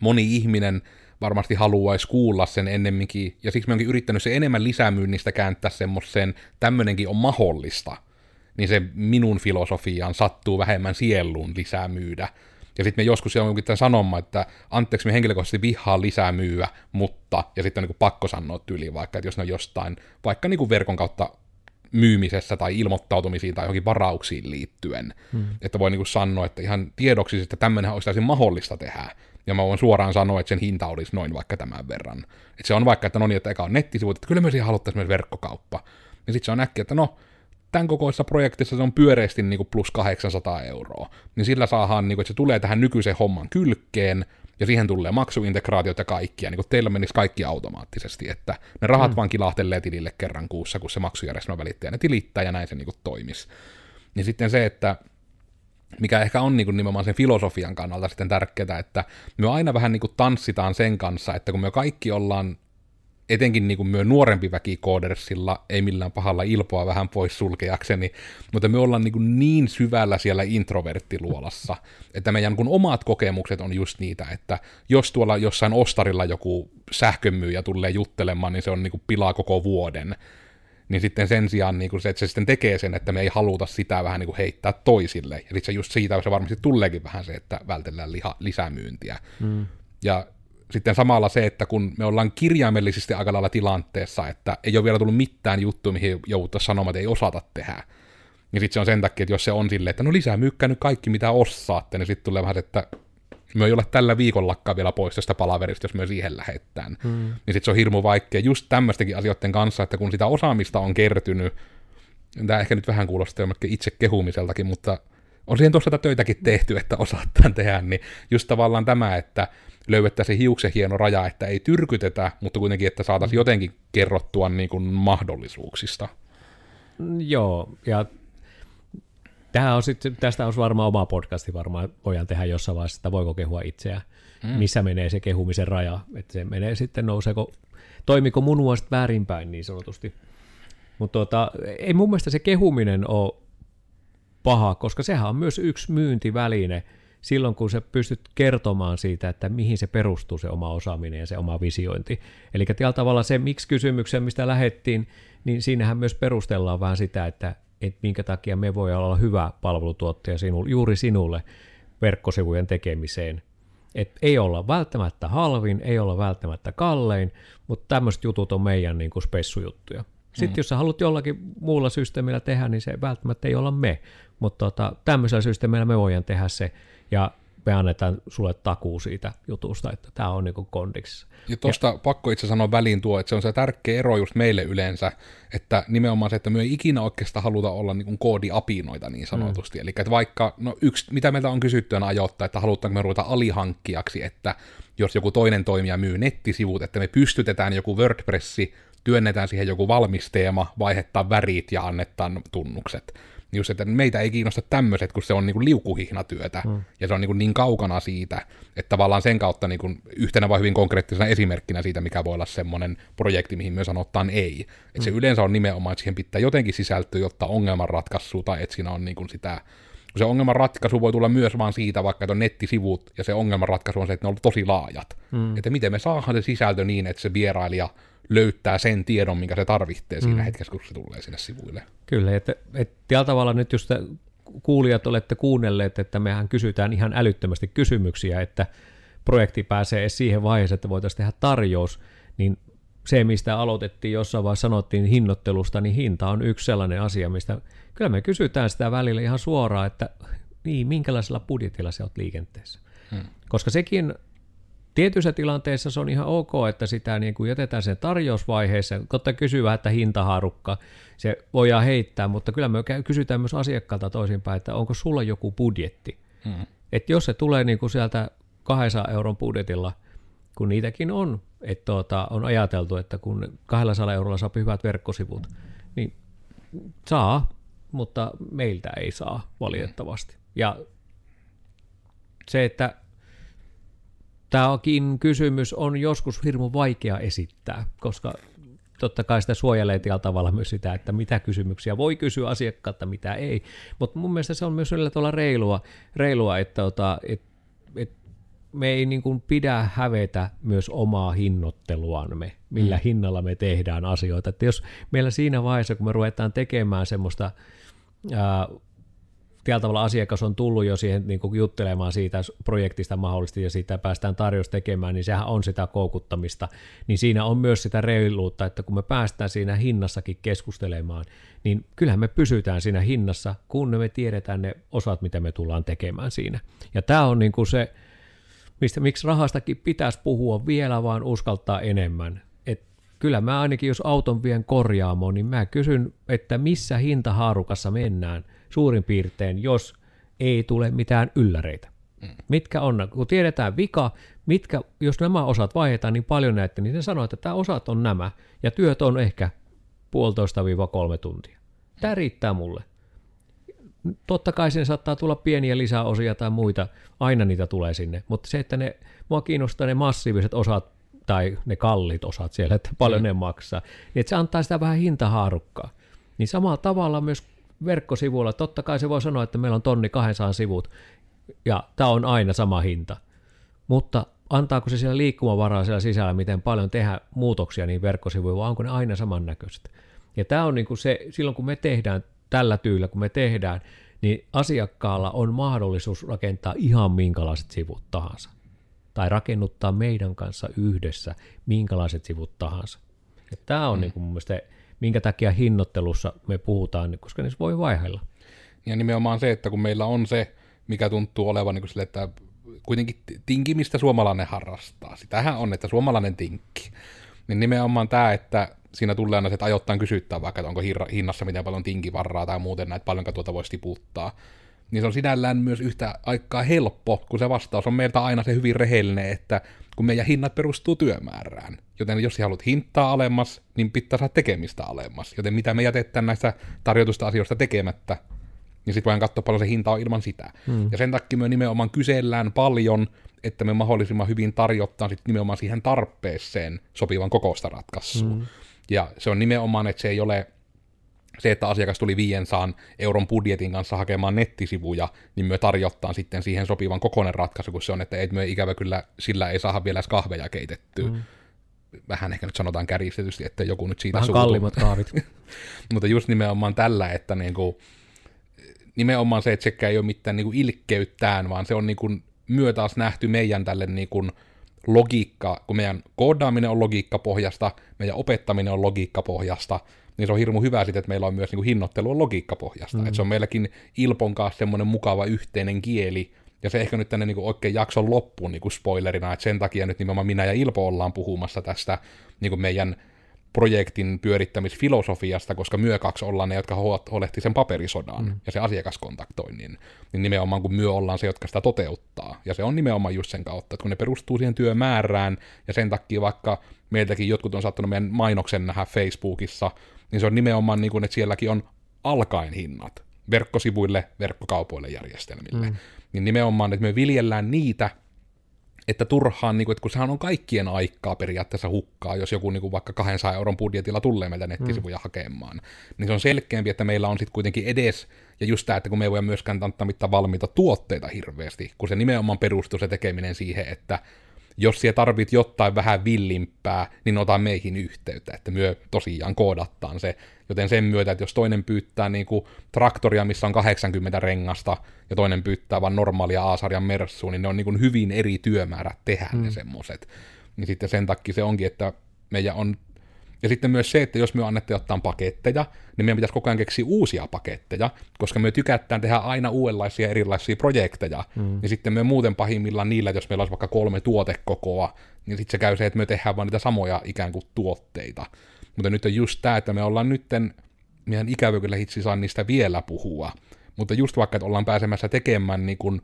moni ihminen varmasti haluaisi kuulla sen ennemminkin, ja siksi me onkin yrittänyt se enemmän lisämyynnistä kääntää semmoisen, tämmöinenkin on mahdollista, niin se minun filosofiaan sattuu vähemmän sieluun lisää myydä, ja sitten me joskus jonkin tämän sanomaan, että anteeksi me henkilökohtaisesti vihaa lisää myyä, mutta, ja sitten on niin pakko sanoa tyyliin vaikka, että jos ne on jostain, vaikka niin kuin verkon kautta myymisessä tai ilmoittautumisiin tai johonkin varauksiin liittyen, hmm. että voi niin sanoa, että ihan tiedoksi, että tämmöinen olisi täysin mahdollista tehdä, ja mä voin suoraan sanoa, että sen hinta olisi noin vaikka tämän verran. Että se on vaikka, että no niin, että eka on nettisivut, että kyllä me siihen haluttaisiin myös verkkokauppa. Ja sitten se on äkkiä, että no, tämän kokoisessa projektissa se on pyöreästi niin kuin plus 800 euroa. Niin sillä saadaan, niin kuin, että se tulee tähän nykyisen homman kylkeen, ja siihen tulee maksuintegraatiot ja kaikkia, niin kuin teillä menisi kaikki automaattisesti, että ne rahat mm. vaan kilahtelee tilille kerran kuussa, kun se maksujärjestelmä välittää ne tilittää, ja näin se niin kuin toimisi. Niin sitten se, että mikä ehkä on niin kuin nimenomaan sen filosofian kannalta sitten tärkeää, että me aina vähän niin kuin tanssitaan sen kanssa, että kun me kaikki ollaan etenkin niin kuin myö nuorempi väki koodersilla, ei millään pahalla ilpoa vähän pois sulkeakseni, mutta me ollaan niin, kuin niin syvällä siellä introverttiluolassa, että meidän kun omat kokemukset on just niitä, että jos tuolla jossain ostarilla joku sähkömyyjä tulee juttelemaan, niin se on niin kuin pilaa koko vuoden, niin sitten sen sijaan niin kuin se, että se sitten tekee sen, että me ei haluta sitä vähän niin kuin heittää toisille. Ja se just siitä se varmasti tuleekin vähän se, että vältellään liha, lisämyyntiä. Mm. Ja sitten samalla se, että kun me ollaan kirjaimellisesti aika lailla tilanteessa, että ei ole vielä tullut mitään juttuja, mihin jouduttaisiin sanomaan, että ei osata tehdä. Ja sitten se on sen takia, että jos se on silleen, että no lisää myykkää nyt kaikki, mitä osaatte, niin sitten tulee vähän se, että me ei ole tällä viikollakaan vielä pois tästä palaverista, jos me siihen lähetään. Hmm. Niin sitten se on hirmu vaikea just tämmöistenkin asioiden kanssa, että kun sitä osaamista on kertynyt, tämä ehkä nyt vähän kuulostaa itse kehumiseltakin, mutta on siihen tuossa töitäkin tehty, että osaattaan tehdä, niin just tavallaan tämä, että löydettäisiin hiuksen hieno raja, että ei tyrkytetä, mutta kuitenkin, että saataisiin jotenkin kerrottua niin kuin mahdollisuuksista. Joo, ja tähän on sitten, tästä olisi varmaan oma podcasti varmaan, voidaan tehdä jossain vaiheessa, että voiko kehua itseään, mm. missä menee se kehumisen raja, että se menee sitten, nouseeko, toimiko munuaiset väärinpäin niin sanotusti. Mutta tuota, ei mun mielestä se kehuminen ole paha, koska sehän on myös yksi myyntiväline – silloin, kun sä pystyt kertomaan siitä, että mihin se perustuu se oma osaaminen ja se oma visiointi. Eli tällä tavalla se miksi kysymykseen, mistä lähettiin, niin siinähän myös perustellaan vähän sitä, että että minkä takia me voi olla hyvä palvelutuottaja sinulle, juuri sinulle verkkosivujen tekemiseen. Et ei olla välttämättä halvin, ei olla välttämättä kallein, mutta tämmöiset jutut on meidän niin kuin spessujuttuja. Sitten mm. jos sä haluat jollakin muulla systeemillä tehdä, niin se välttämättä ei olla me, mutta tota, tämmöisellä systeemillä me voidaan tehdä se, ja me annetaan sulle takuu siitä jutusta, että tämä on niinku kondiksessa. Ja tuosta ja, pakko itse sanoa väliin tuo, että se on se tärkeä ero just meille yleensä, että nimenomaan se, että me ei ikinä oikeastaan haluta olla niin koodiapinoita niin sanotusti. Mm. Eli että vaikka, no yksi, mitä meiltä on kysytty aina ajoittaa, että halutaanko me ruveta alihankkijaksi, että jos joku toinen toimija myy nettisivut, että me pystytetään joku WordPressi, työnnetään siihen joku valmis teema, vaihettaa värit ja annetaan tunnukset niin just, että meitä ei kiinnosta tämmöiset, kun se on niin liukuhihnatyötä, mm. ja se on niin, niin kaukana siitä, että tavallaan sen kautta niin kuin yhtenä vai hyvin konkreettisena esimerkkinä siitä, mikä voi olla semmoinen projekti, mihin myös sanotaan ei. Että mm. se yleensä on nimenomaan, että siihen pitää jotenkin sisältyä, jotta ongelmanratkaisu, tai että siinä on niin kuin sitä se ongelman ratkaisu voi tulla myös vaan siitä, vaikka että on nettisivut, ja se ongelman ratkaisu on se, että ne on tosi laajat. Mm. Että miten me saadaan se sisältö niin, että se vierailija löytää sen tiedon, minkä se tarvitsee siinä mm. hetkessä, kun se tulee sinne sivuille. Kyllä, että, että tällä tavalla nyt just kuulijat olette kuunnelleet, että mehän kysytään ihan älyttömästi kysymyksiä, että projekti pääsee siihen vaiheeseen, että voitaisiin tehdä tarjous, niin se, mistä aloitettiin jossain vaiheessa sanottiin hinnoittelusta, niin hinta on yksi sellainen asia, mistä kyllä me kysytään sitä välillä ihan suoraan, että niin, minkälaisella budjetilla sä oot liikenteessä. Hmm. Koska sekin Tietyissä tilanteissa se on ihan ok, että sitä niin kuin jätetään sen tarjousvaiheeseen. Kotta kysyä, että hintaharukka, se voidaan heittää, mutta kyllä me kysytään myös asiakkaalta toisinpäin, että onko sulla joku budjetti. Hmm. Että jos se tulee niin kuin sieltä 200 euron budjetilla, kun niitäkin on, että tuota, on ajateltu, että kun 200 eurolla saa hyvät verkkosivut, niin saa, mutta meiltä ei saa valitettavasti. Ja se, että tämäkin kysymys on joskus hirmu vaikea esittää, koska totta kai sitä suojelee tällä tavalla myös sitä, että mitä kysymyksiä voi kysyä asiakkaalta, mitä ei. Mutta mun mielestä se on myös sillä tavalla reilua, reilua että ota, et, et me ei niin kuin pidä hävetä myös omaa hinnoitteluamme, millä mm. hinnalla me tehdään asioita. Että jos meillä siinä vaiheessa, kun me ruvetaan tekemään semmoista ää, tällä tavalla asiakas on tullut jo siihen niin kuin juttelemaan siitä projektista mahdollisesti ja siitä päästään tarjous tekemään, niin sehän on sitä koukuttamista. Niin siinä on myös sitä reiluutta, että kun me päästään siinä hinnassakin keskustelemaan, niin kyllähän me pysytään siinä hinnassa, kun me tiedetään ne osat, mitä me tullaan tekemään siinä. Ja tämä on niin kuin se, mistä, miksi rahastakin pitäisi puhua vielä, vaan uskaltaa enemmän. Et kyllä mä ainakin, jos auton vien korjaamoon, niin mä kysyn, että missä hintahaarukassa mennään – suurin piirtein, jos ei tule mitään ylläreitä. Mm. Mitkä on, kun tiedetään vika, mitkä, jos nämä osat vaihdetaan niin paljon näette, niin ne sanoo, että tämä osat on nämä, ja työt on ehkä puolitoista-kolme tuntia. Tämä riittää mulle. Totta kai sinne saattaa tulla pieniä lisäosia tai muita, aina niitä tulee sinne, mutta se, että ne, mua kiinnostaa ne massiiviset osat tai ne kallit osat siellä, että paljon mm. ne maksaa, niin että se antaa sitä vähän hintahaarukkaa. Niin samalla tavalla myös verkkosivuilla, totta kai se voi sanoa, että meillä on tonni 200 sivut, ja tämä on aina sama hinta. Mutta antaako se siellä liikkumavaraa siellä sisällä, miten paljon tehdä muutoksia niin verkkosivuilla, vai onko ne aina samannäköiset? Ja tämä on niin kuin se, silloin kun me tehdään tällä tyylillä, kun me tehdään, niin asiakkaalla on mahdollisuus rakentaa ihan minkälaiset sivut tahansa. Tai rakennuttaa meidän kanssa yhdessä minkälaiset sivut tahansa. Ja tämä on mm. niin kuin mun mielestä minkä takia hinnoittelussa me puhutaan, koska niissä voi vaiheilla. Ja nimenomaan se, että kun meillä on se, mikä tuntuu olevan niin sille, että kuitenkin tinkimistä suomalainen harrastaa. Sitähän on, että suomalainen tinkki. Niin nimenomaan tämä, että siinä tulee aina se, että ajoittain kysyttää vaikka, että onko hinnassa miten paljon tinkivarraa tai muuten näitä paljonko tuota voisi tiputtaa. Niin se on sinällään myös yhtä aikaa helppo, kun se vastaus on meiltä aina se hyvin rehellinen, että kun meidän hinnat perustuu työmäärään. Joten jos haluat hintaa alemmas, niin pitää saada tekemistä alemmas. Joten mitä me jätetään näistä tarjotusta asioista tekemättä, niin sitten voidaan katsoa paljon se hinta on ilman sitä. Hmm. Ja sen takia me nimenomaan kysellään paljon, että me mahdollisimman hyvin tarjottaa sitten nimenomaan siihen tarpeeseen sopivan kokoista ratkaisua. Hmm. Ja se on nimenomaan, että se ei ole se, että asiakas tuli 500 euron budjetin kanssa hakemaan nettisivuja, niin me tarjottaan sitten siihen sopivan kokoinen ratkaisu, kun se on, että ei me ikävä kyllä sillä ei saa vielä kahveja keitettyä. Mm. vähän ehkä nyt sanotaan kärjistetysti, että joku nyt siitä Vähän suutuu. kalliimmat kaavit. Mutta just nimenomaan tällä, että niin kuin, nimenomaan se, että sekään ei ole mitään niin kuin ilkkeyttään, vaan se on niin kuin myö taas nähty meidän tälle niin kuin logiikka, kun meidän koodaaminen on logiikkapohjasta, meidän opettaminen on logiikkapohjasta, niin se on hirmu hyvä sitten, että meillä on myös niin kuin hinnoittelu on logiikkapohjasta. Mm. Että se on meilläkin Ilpon kanssa semmoinen mukava yhteinen kieli, ja se ehkä nyt tänne niin kuin oikein jakson loppuun niin kuin spoilerina, että sen takia nyt nimenomaan minä ja Ilpo ollaan puhumassa tästä niin kuin meidän projektin pyörittämisfilosofiasta, koska myö kaksi ollaan ne, jotka huolehtii sen paperisodan mm. ja se asiakaskontaktoinnin, niin nimenomaan kun myö ollaan se, jotka sitä toteuttaa. Ja se on nimenomaan just sen kautta, että kun ne perustuu siihen työmäärään, ja sen takia vaikka meiltäkin jotkut on saattanut meidän mainoksen nähdä Facebookissa, niin se on nimenomaan niin kuin, että sielläkin on alkaen hinnat verkkosivuille, verkkokaupoille, järjestelmille. Mm. Niin nimenomaan, että me viljellään niitä, että turhaan, niin kuin, että kun sehän on kaikkien aikaa periaatteessa hukkaa, jos joku niin kuin vaikka 200 euron budjetilla tulee meiltä nettisivuja mm. hakemaan, niin se on selkeämpi, että meillä on sitten kuitenkin edes, ja just tämä, että kun me ei voida myöskään antaa mitään valmiita tuotteita hirveästi, kun se nimenomaan perustuu se tekeminen siihen, että jos siellä tarvit jotain vähän villimpää, niin ota meihin yhteyttä, että myö tosiaan koodattaan se. Joten sen myötä, että jos toinen pyytää niin kuin traktoria, missä on 80 rengasta, ja toinen pyytää vain normaalia A-sarjan merssuun, niin ne on niin kuin hyvin eri työmäärät tehdä mm. ne semmoset. Niin sitten sen takia se onkin, että meidän on ja sitten myös se, että jos me annetaan ottaa paketteja, niin meidän pitäisi koko ajan keksiä uusia paketteja, koska me tykätään tehdä aina uudenlaisia erilaisia projekteja, mm. niin sitten me muuten pahimmillaan niillä, jos meillä olisi vaikka kolme tuotekokoa, niin sitten se käy se, että me tehdään vaan niitä samoja ikään kuin tuotteita. Mutta nyt on just tämä, että me ollaan nytten, meidän ikävä kyllä hitsi saa niistä vielä puhua, mutta just vaikka, että ollaan pääsemässä tekemään niin kuin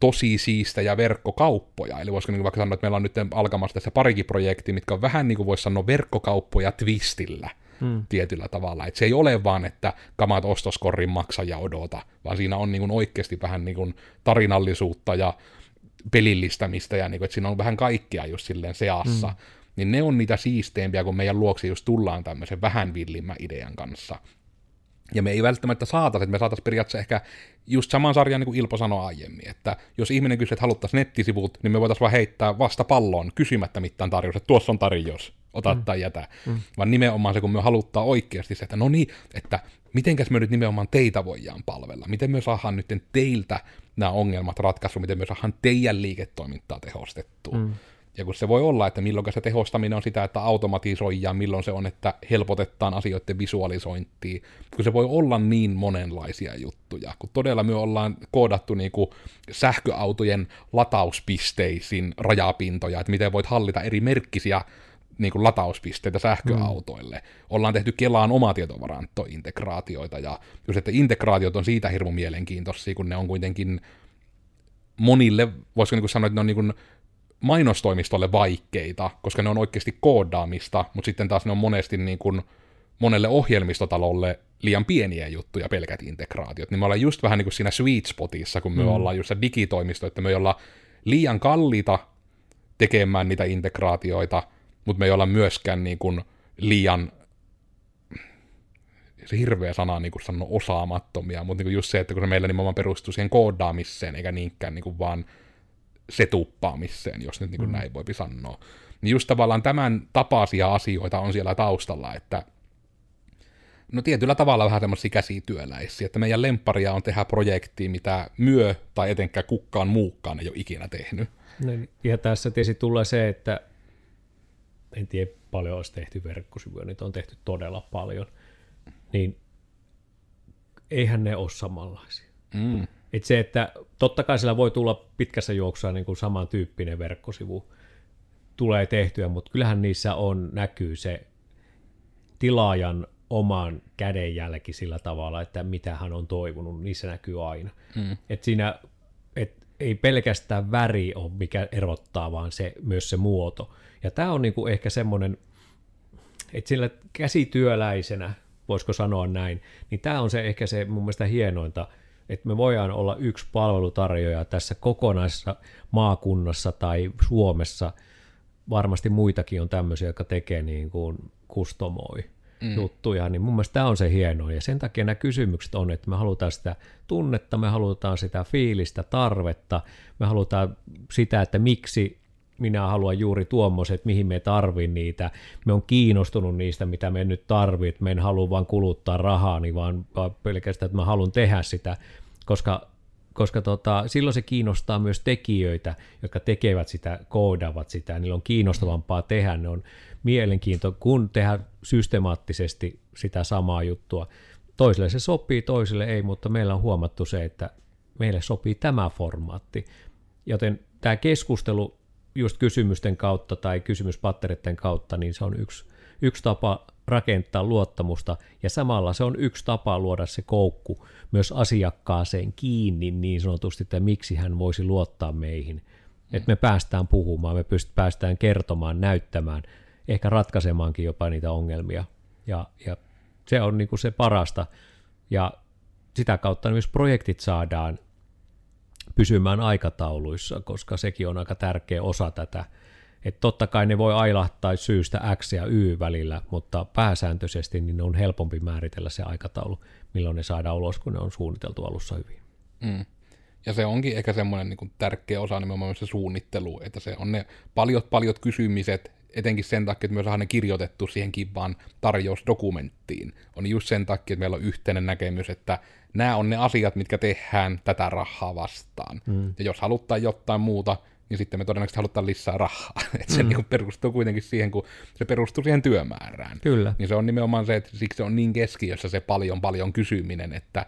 tosi siistejä verkkokauppoja. Eli voisiko niin vaikka sanoa, että meillä on nyt alkamassa tässä parikin projekti, mitkä on vähän niin kuin voisi sanoa verkkokauppoja twistillä hmm. tietyllä tavalla. Että se ei ole vaan, että kamat ostoskorrin maksaja odota, vaan siinä on niin kuin oikeasti vähän niin kuin tarinallisuutta ja pelillistämistä, ja niin kuin, että siinä on vähän kaikkea just silleen seassa. Hmm. Niin ne on niitä siisteempiä, kun meidän luoksi just tullaan tämmöisen vähän villimmän idean kanssa. Ja me ei välttämättä saataisi, että me saataisiin periaatteessa ehkä just saman sarjan niin kuin Ilpo sanoi aiemmin, että jos ihminen kysyy, että haluttaisiin nettisivut, niin me voitaisiin vaan heittää vasta palloon kysymättä mitään tarjous, että tuossa on tarjous, ota mm. tai jätä. Mm. Vaan nimenomaan se, kun me haluttaa oikeasti se, että no niin, että mitenkäs me nyt nimenomaan teitä voidaan palvella, miten me saadaan nyt teiltä nämä ongelmat ratkaisu, miten me saadaan teidän liiketoimintaa tehostettua. Mm. Ja kun se voi olla, että milloin se tehostaminen on sitä, että automatisoi ja milloin se on, että helpotetaan asioiden visualisointia, kun se voi olla niin monenlaisia juttuja, kun todella me ollaan koodattu niin kuin sähköautojen latauspisteisin rajapintoja, että miten voit hallita eri merkkisiä niin kuin latauspisteitä sähköautoille. Mm. Ollaan tehty Kelaan omatietovarantointegraatioita, ja just, että integraatiot on siitä hirmu mielenkiintoisia, kun ne on kuitenkin monille, voisiko niin sanoa, että ne on niin mainostoimistolle vaikeita, koska ne on oikeasti koodaamista, mutta sitten taas ne on monesti niin kuin monelle ohjelmistotalolle liian pieniä juttuja, pelkät integraatiot. Niin me ollaan just vähän niin kuin siinä sweet spotissa, kun me mm. ollaan just se digitoimisto, että me ei olla liian kalliita tekemään niitä integraatioita, mutta me ei olla myöskään niin kuin liian se hirveä sana niin kuin osaamattomia, mutta niin kuin just se, että kun se meillä nimenomaan perustuu siihen koodaamiseen, eikä niinkään niin kuin vaan setuppaamiseen, jos nyt niin kuin mm. näin voi sanoa. Niin just tavallaan tämän tapaisia asioita on siellä taustalla, että no tietyllä tavalla vähän semmoisia käsityöläisiä, että meidän lemparia on tehdä projektia, mitä myö tai etenkään kukaan muukaan ei ole ikinä tehnyt. No, ja tässä tietysti tulee se, että en tiedä paljon olisi tehty verkkosivuja, niitä on tehty todella paljon, niin eihän ne ole samanlaisia. Mm. Et se, että totta kai sillä voi tulla pitkässä juoksussa niin kuin samantyyppinen verkkosivu tulee tehtyä, mutta kyllähän niissä on, näkyy se tilaajan oman kädenjälki sillä tavalla, että mitä hän on toivonut, niissä näkyy aina. Mm. Et siinä et ei pelkästään väri ole mikä erottaa, vaan se, myös se muoto. Ja tämä on niinku ehkä semmoinen, että sillä käsityöläisenä, voisiko sanoa näin, niin tämä on se ehkä se mun mielestä hienointa, että me voidaan olla yksi palvelutarjoaja tässä kokonaisessa maakunnassa tai Suomessa. Varmasti muitakin on tämmöisiä, jotka tekee niin kuin kustomoi mm. juttuja, niin mun mielestä tämä on se hienoa. Ja sen takia nämä kysymykset on, että me halutaan sitä tunnetta, me halutaan sitä fiilistä, tarvetta, me halutaan sitä, että miksi minä haluan juuri tuommoiset, mihin me tarvin niitä, me on kiinnostunut niistä, mitä me nyt tarvit, me en halua vaan kuluttaa rahaa, niin vaan, vaan pelkästään, että mä haluan tehdä sitä, koska koska tota, silloin se kiinnostaa myös tekijöitä, jotka tekevät sitä, koodaavat sitä, niillä on kiinnostavampaa tehdä, ne on mielenkiinto, kun tehdä systemaattisesti sitä samaa juttua. Toiselle se sopii, toiselle ei, mutta meillä on huomattu se, että meille sopii tämä formaatti. Joten tämä keskustelu just kysymysten kautta tai kysymyspattereiden kautta, niin se on yksi, yksi tapa rakentaa luottamusta ja samalla se on yksi tapa luoda se koukku myös asiakkaaseen kiinni niin sanotusti, että miksi hän voisi luottaa meihin. Mm. Että me päästään puhumaan, me pyst- päästään kertomaan, näyttämään, ehkä ratkaisemaankin jopa niitä ongelmia. Ja, ja se on niin kuin se parasta. Ja sitä kautta myös projektit saadaan pysymään aikatauluissa, koska sekin on aika tärkeä osa tätä. Että totta kai ne voi ailahtaa syystä X ja Y välillä, mutta pääsääntöisesti niin on helpompi määritellä se aikataulu, milloin ne saadaan ulos, kun ne on suunniteltu alussa hyvin. Mm. Ja se onkin ehkä semmoinen niin tärkeä osa nimenomaan se suunnittelu, että se on ne paljot paljot kysymiset, etenkin sen takia, että me saadaan ne kirjoitettu siihen kivaan tarjousdokumenttiin, on just sen takia, että meillä on yhteinen näkemys, että nämä on ne asiat, mitkä tehdään tätä rahaa vastaan. Mm. Ja jos halutaan jotain muuta, niin sitten me todennäköisesti halutaan lisää rahaa. että se mm. niin perustuu kuitenkin siihen, kun se perustuu siihen työmäärään. Kyllä. Niin se on nimenomaan se, että siksi se on niin keskiössä se paljon paljon kysyminen, että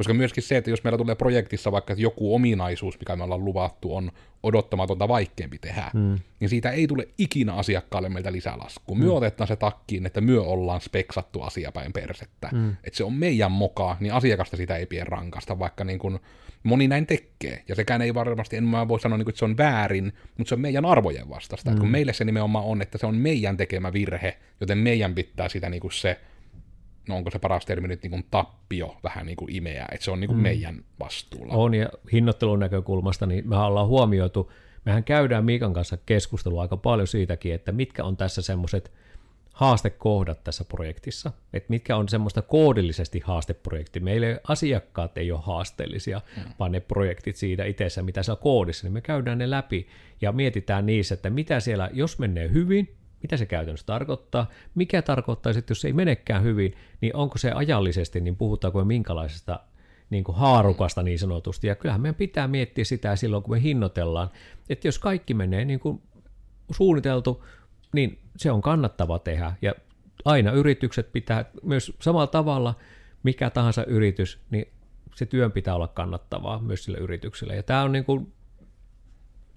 koska myöskin se, että jos meillä tulee projektissa vaikka joku ominaisuus, mikä me ollaan luvattu, on odottamatonta vaikeampi tehdä, mm. niin siitä ei tule ikinä asiakkaalle meiltä lisälasku. Mm. Me otetaan se takkiin, että myö ollaan speksattu asiapäin persettä. Mm. Että se on meidän moka, niin asiakasta sitä ei pidä rankasta, vaikka niin kuin moni näin tekee. Ja sekään ei varmasti, en mä voi sanoa, niin kuin, että se on väärin, mutta se on meidän arvojen vastasta. Mm. Kun meille se nimenomaan on, että se on meidän tekemä virhe, joten meidän pitää sitä niin kuin se no onko se paras termi nyt niin kuin tappio vähän niin kuin imeä, että se on niin kuin mm. meidän vastuulla. On, ja hinnoittelun näkökulmasta, niin me ollaan huomioitu, mehän käydään Miikan kanssa keskustelua aika paljon siitäkin, että mitkä on tässä semmoiset haastekohdat tässä projektissa, että mitkä on semmoista koodillisesti haasteprojekti. Meille asiakkaat ei ole haasteellisia, mm. vaan ne projektit siitä itsessä, mitä se on koodissa, niin me käydään ne läpi ja mietitään niissä, että mitä siellä, jos menee hyvin, mitä se käytännössä tarkoittaa, mikä tarkoittaa että jos se ei menekään hyvin, niin onko se ajallisesti, niin puhutaanko me minkälaisesta niin kuin haarukasta niin sanotusti, ja kyllähän meidän pitää miettiä sitä silloin, kun me hinnoitellaan, että jos kaikki menee niin kuin suunniteltu, niin se on kannattava tehdä, ja aina yritykset pitää myös samalla tavalla, mikä tahansa yritys, niin se työn pitää olla kannattavaa myös sille yritykselle, ja tämä on niin kuin,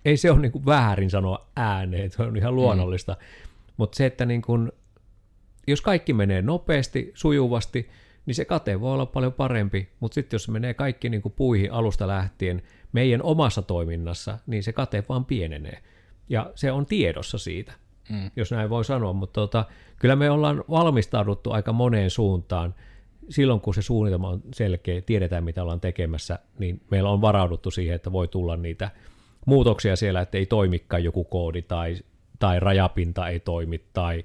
ei se ole niin kuin väärin sanoa ääneen, se on ihan luonnollista, mm mutta se, että niin kun, jos kaikki menee nopeasti, sujuvasti, niin se kate voi olla paljon parempi, mutta sitten jos menee kaikki niin kuin puihin alusta lähtien meidän omassa toiminnassa, niin se kate vaan pienenee. Ja se on tiedossa siitä, mm. jos näin voi sanoa, mutta tota, kyllä me ollaan valmistauduttu aika moneen suuntaan. Silloin kun se suunnitelma on selkeä, tiedetään mitä ollaan tekemässä, niin meillä on varauduttu siihen, että voi tulla niitä muutoksia siellä, että ei toimikaan joku koodi tai tai rajapinta ei toimi, tai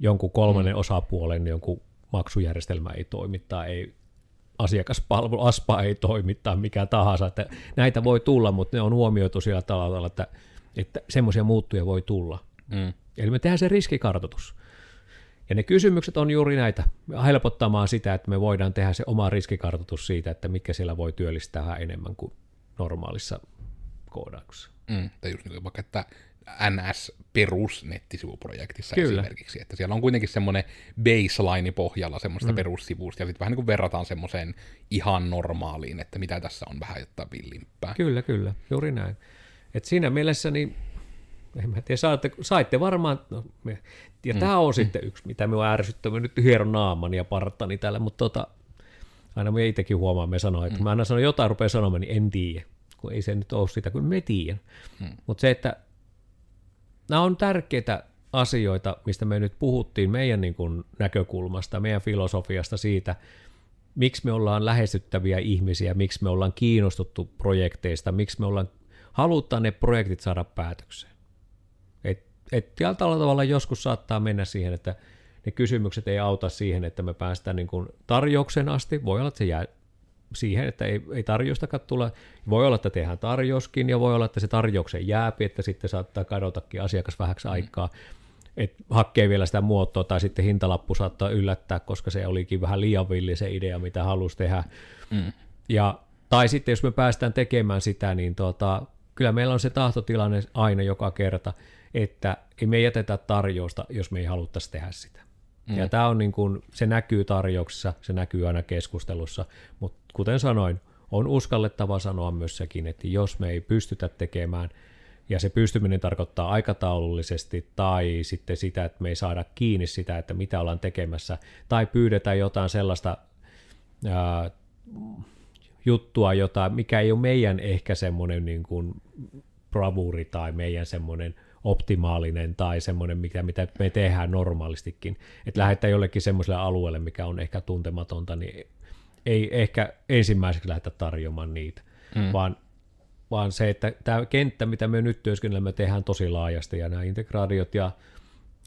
jonkun kolmannen mm. osapuolen jonkun maksujärjestelmä ei toimi, tai ei asiakaspalvelu, ASPA ei toimi, tai mikä tahansa. Että näitä voi tulla, mutta ne on huomioitu sillä tavalla, että, että semmoisia muuttuja voi tulla. Mm. Eli me tehdään se riskikartoitus. Ja ne kysymykset on juuri näitä, helpottamaan sitä, että me voidaan tehdä se oma riskikartoitus siitä, että mitkä siellä voi työllistää enemmän kuin normaalissa koodauksessa. Mm, tai just niin, vaikka, että NS-perusnettisivuprojektissa Kyllä. esimerkiksi, että siellä on kuitenkin semmoinen baseline pohjalla semmoista mm. perussivusta, ja sitten vähän niin kuin verrataan semmoiseen ihan normaaliin, että mitä tässä on vähän jotain villimpää. Kyllä, kyllä, juuri näin. Et siinä mielessä niin en mä tiedä, saitte, saitte varmaan, no, me, ja mm. tämä on mm. sitten yksi, mitä me on ärsyttävä, nyt hieron naamani ja parttani täällä, mutta tota, aina me itsekin huomaan, me sanoo, että mm. mä aina sanon jotain, rupeaa sanomaan, niin en tiedä, kun ei se nyt ole sitä, kun me tiedän. Mm. Mutta se, että nämä on tärkeitä asioita, mistä me nyt puhuttiin meidän niin kuin näkökulmasta, meidän filosofiasta siitä, miksi me ollaan lähestyttäviä ihmisiä, miksi me ollaan kiinnostuttu projekteista, miksi me ollaan, halutaan ne projektit saada päätökseen. Et, et tällä tavalla joskus saattaa mennä siihen, että ne kysymykset ei auta siihen, että me päästään niin kuin tarjouksen asti, voi olla, että se jää siihen, että ei, ei tarjoustakaan tule. Voi olla, että tehdään tarjouskin ja voi olla, että se tarjouksen jääpi, että sitten saattaa kadotakin asiakas vähäksi mm. aikaa. Et hakkee vielä sitä muotoa tai sitten hintalappu saattaa yllättää, koska se olikin vähän liian villi se idea, mitä halusi tehdä. Mm. Ja, tai sitten jos me päästään tekemään sitä, niin tota, kyllä meillä on se tahtotilanne aina joka kerta, että ei me jätetä tarjousta, jos me ei haluttaisi tehdä sitä. Mm. Ja tämä on niin kuin, se näkyy tarjouksessa, se näkyy aina keskustelussa, mutta kuten sanoin, on uskallettava sanoa myös sekin, että jos me ei pystytä tekemään, ja se pystyminen tarkoittaa aikataulullisesti tai sitten sitä, että me ei saada kiinni sitä, että mitä ollaan tekemässä, tai pyydetään jotain sellaista ää, juttua, jota, mikä ei ole meidän ehkä semmoinen niin kuin bravuri tai meidän semmoinen optimaalinen tai semmoinen, mitä, mitä me tehdään normaalistikin. Että lähdetään jollekin semmoiselle alueelle, mikä on ehkä tuntematonta, niin ei ehkä ensimmäiseksi lähdetä tarjoamaan niitä, mm. vaan, vaan se, että tämä kenttä, mitä me nyt työskennellään, me tehdään tosi laajasti ja nämä integraatiot ja,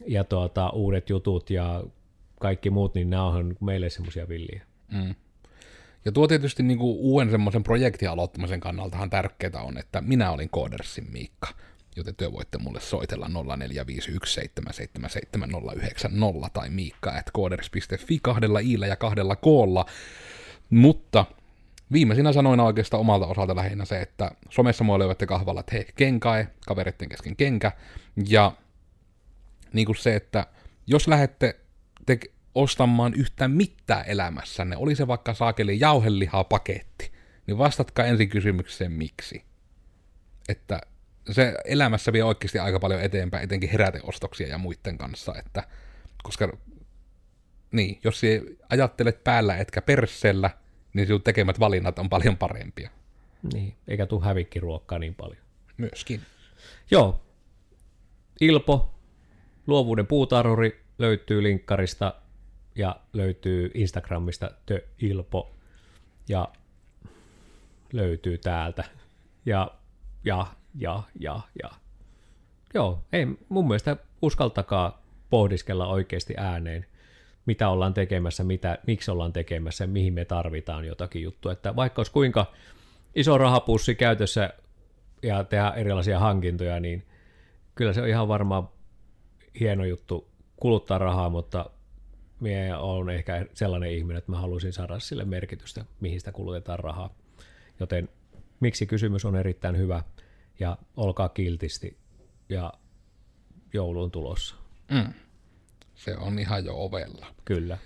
ja tuota, uudet jutut ja kaikki muut, niin nämä on meille semmoisia villiä. Mm. Ja tuo tietysti niin kuin uuden semmoisen projektin aloittamisen kannaltahan tärkeää on, että minä olin Koodersin Miikka joten työ voitte mulle soitella 0451777090 tai miikka at kooders.fi kahdella iillä ja kahdella koolla. Mutta viimeisinä sanoina oikeastaan omalta osalta lähinnä se, että somessa mua löydätte kahvalla, että hei, kenkae, kaveritten kesken kenkä, ja niin kuin se, että jos lähette te ostamaan yhtään mitään elämässänne, oli se vaikka saakeli jauhelihaa paketti, niin vastatkaa ensin kysymykseen miksi. Että se elämässä vie oikeasti aika paljon eteenpäin, etenkin heräteostoksia ja muiden kanssa, että koska niin, jos ajattelet päällä etkä persellä, niin sinun tekemät valinnat on paljon parempia. Niin, eikä tule hävikkiruokkaa niin paljon. Myöskin. Joo. Ilpo, luovuuden puutarhuri, löytyy linkkarista ja löytyy Instagramista The Ilpo ja löytyy täältä. Ja, ja ja, ja, ja. Joo, ei mun mielestä uskaltakaa pohdiskella oikeasti ääneen, mitä ollaan tekemässä, mitä, miksi ollaan tekemässä, mihin me tarvitaan jotakin juttua. Että vaikka olisi kuinka iso rahapussi käytössä ja tehdä erilaisia hankintoja, niin kyllä se on ihan varmaan hieno juttu kuluttaa rahaa, mutta minä olen ehkä sellainen ihminen, että mä haluaisin saada sille merkitystä, mihin sitä kulutetaan rahaa. Joten miksi kysymys on erittäin hyvä ja olkaa kiltisti ja joulun tulossa. Mm. Se on ihan jo ovella. Kyllä.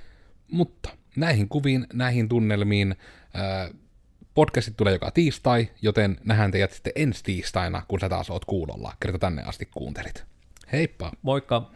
Mutta näihin kuviin, näihin tunnelmiin äh, podcastit tulee joka tiistai, joten nähdään teidät sitten ensi tiistaina, kun sä taas oot kuulolla. Kerta tänne asti kuuntelit. Heippa! Moikka!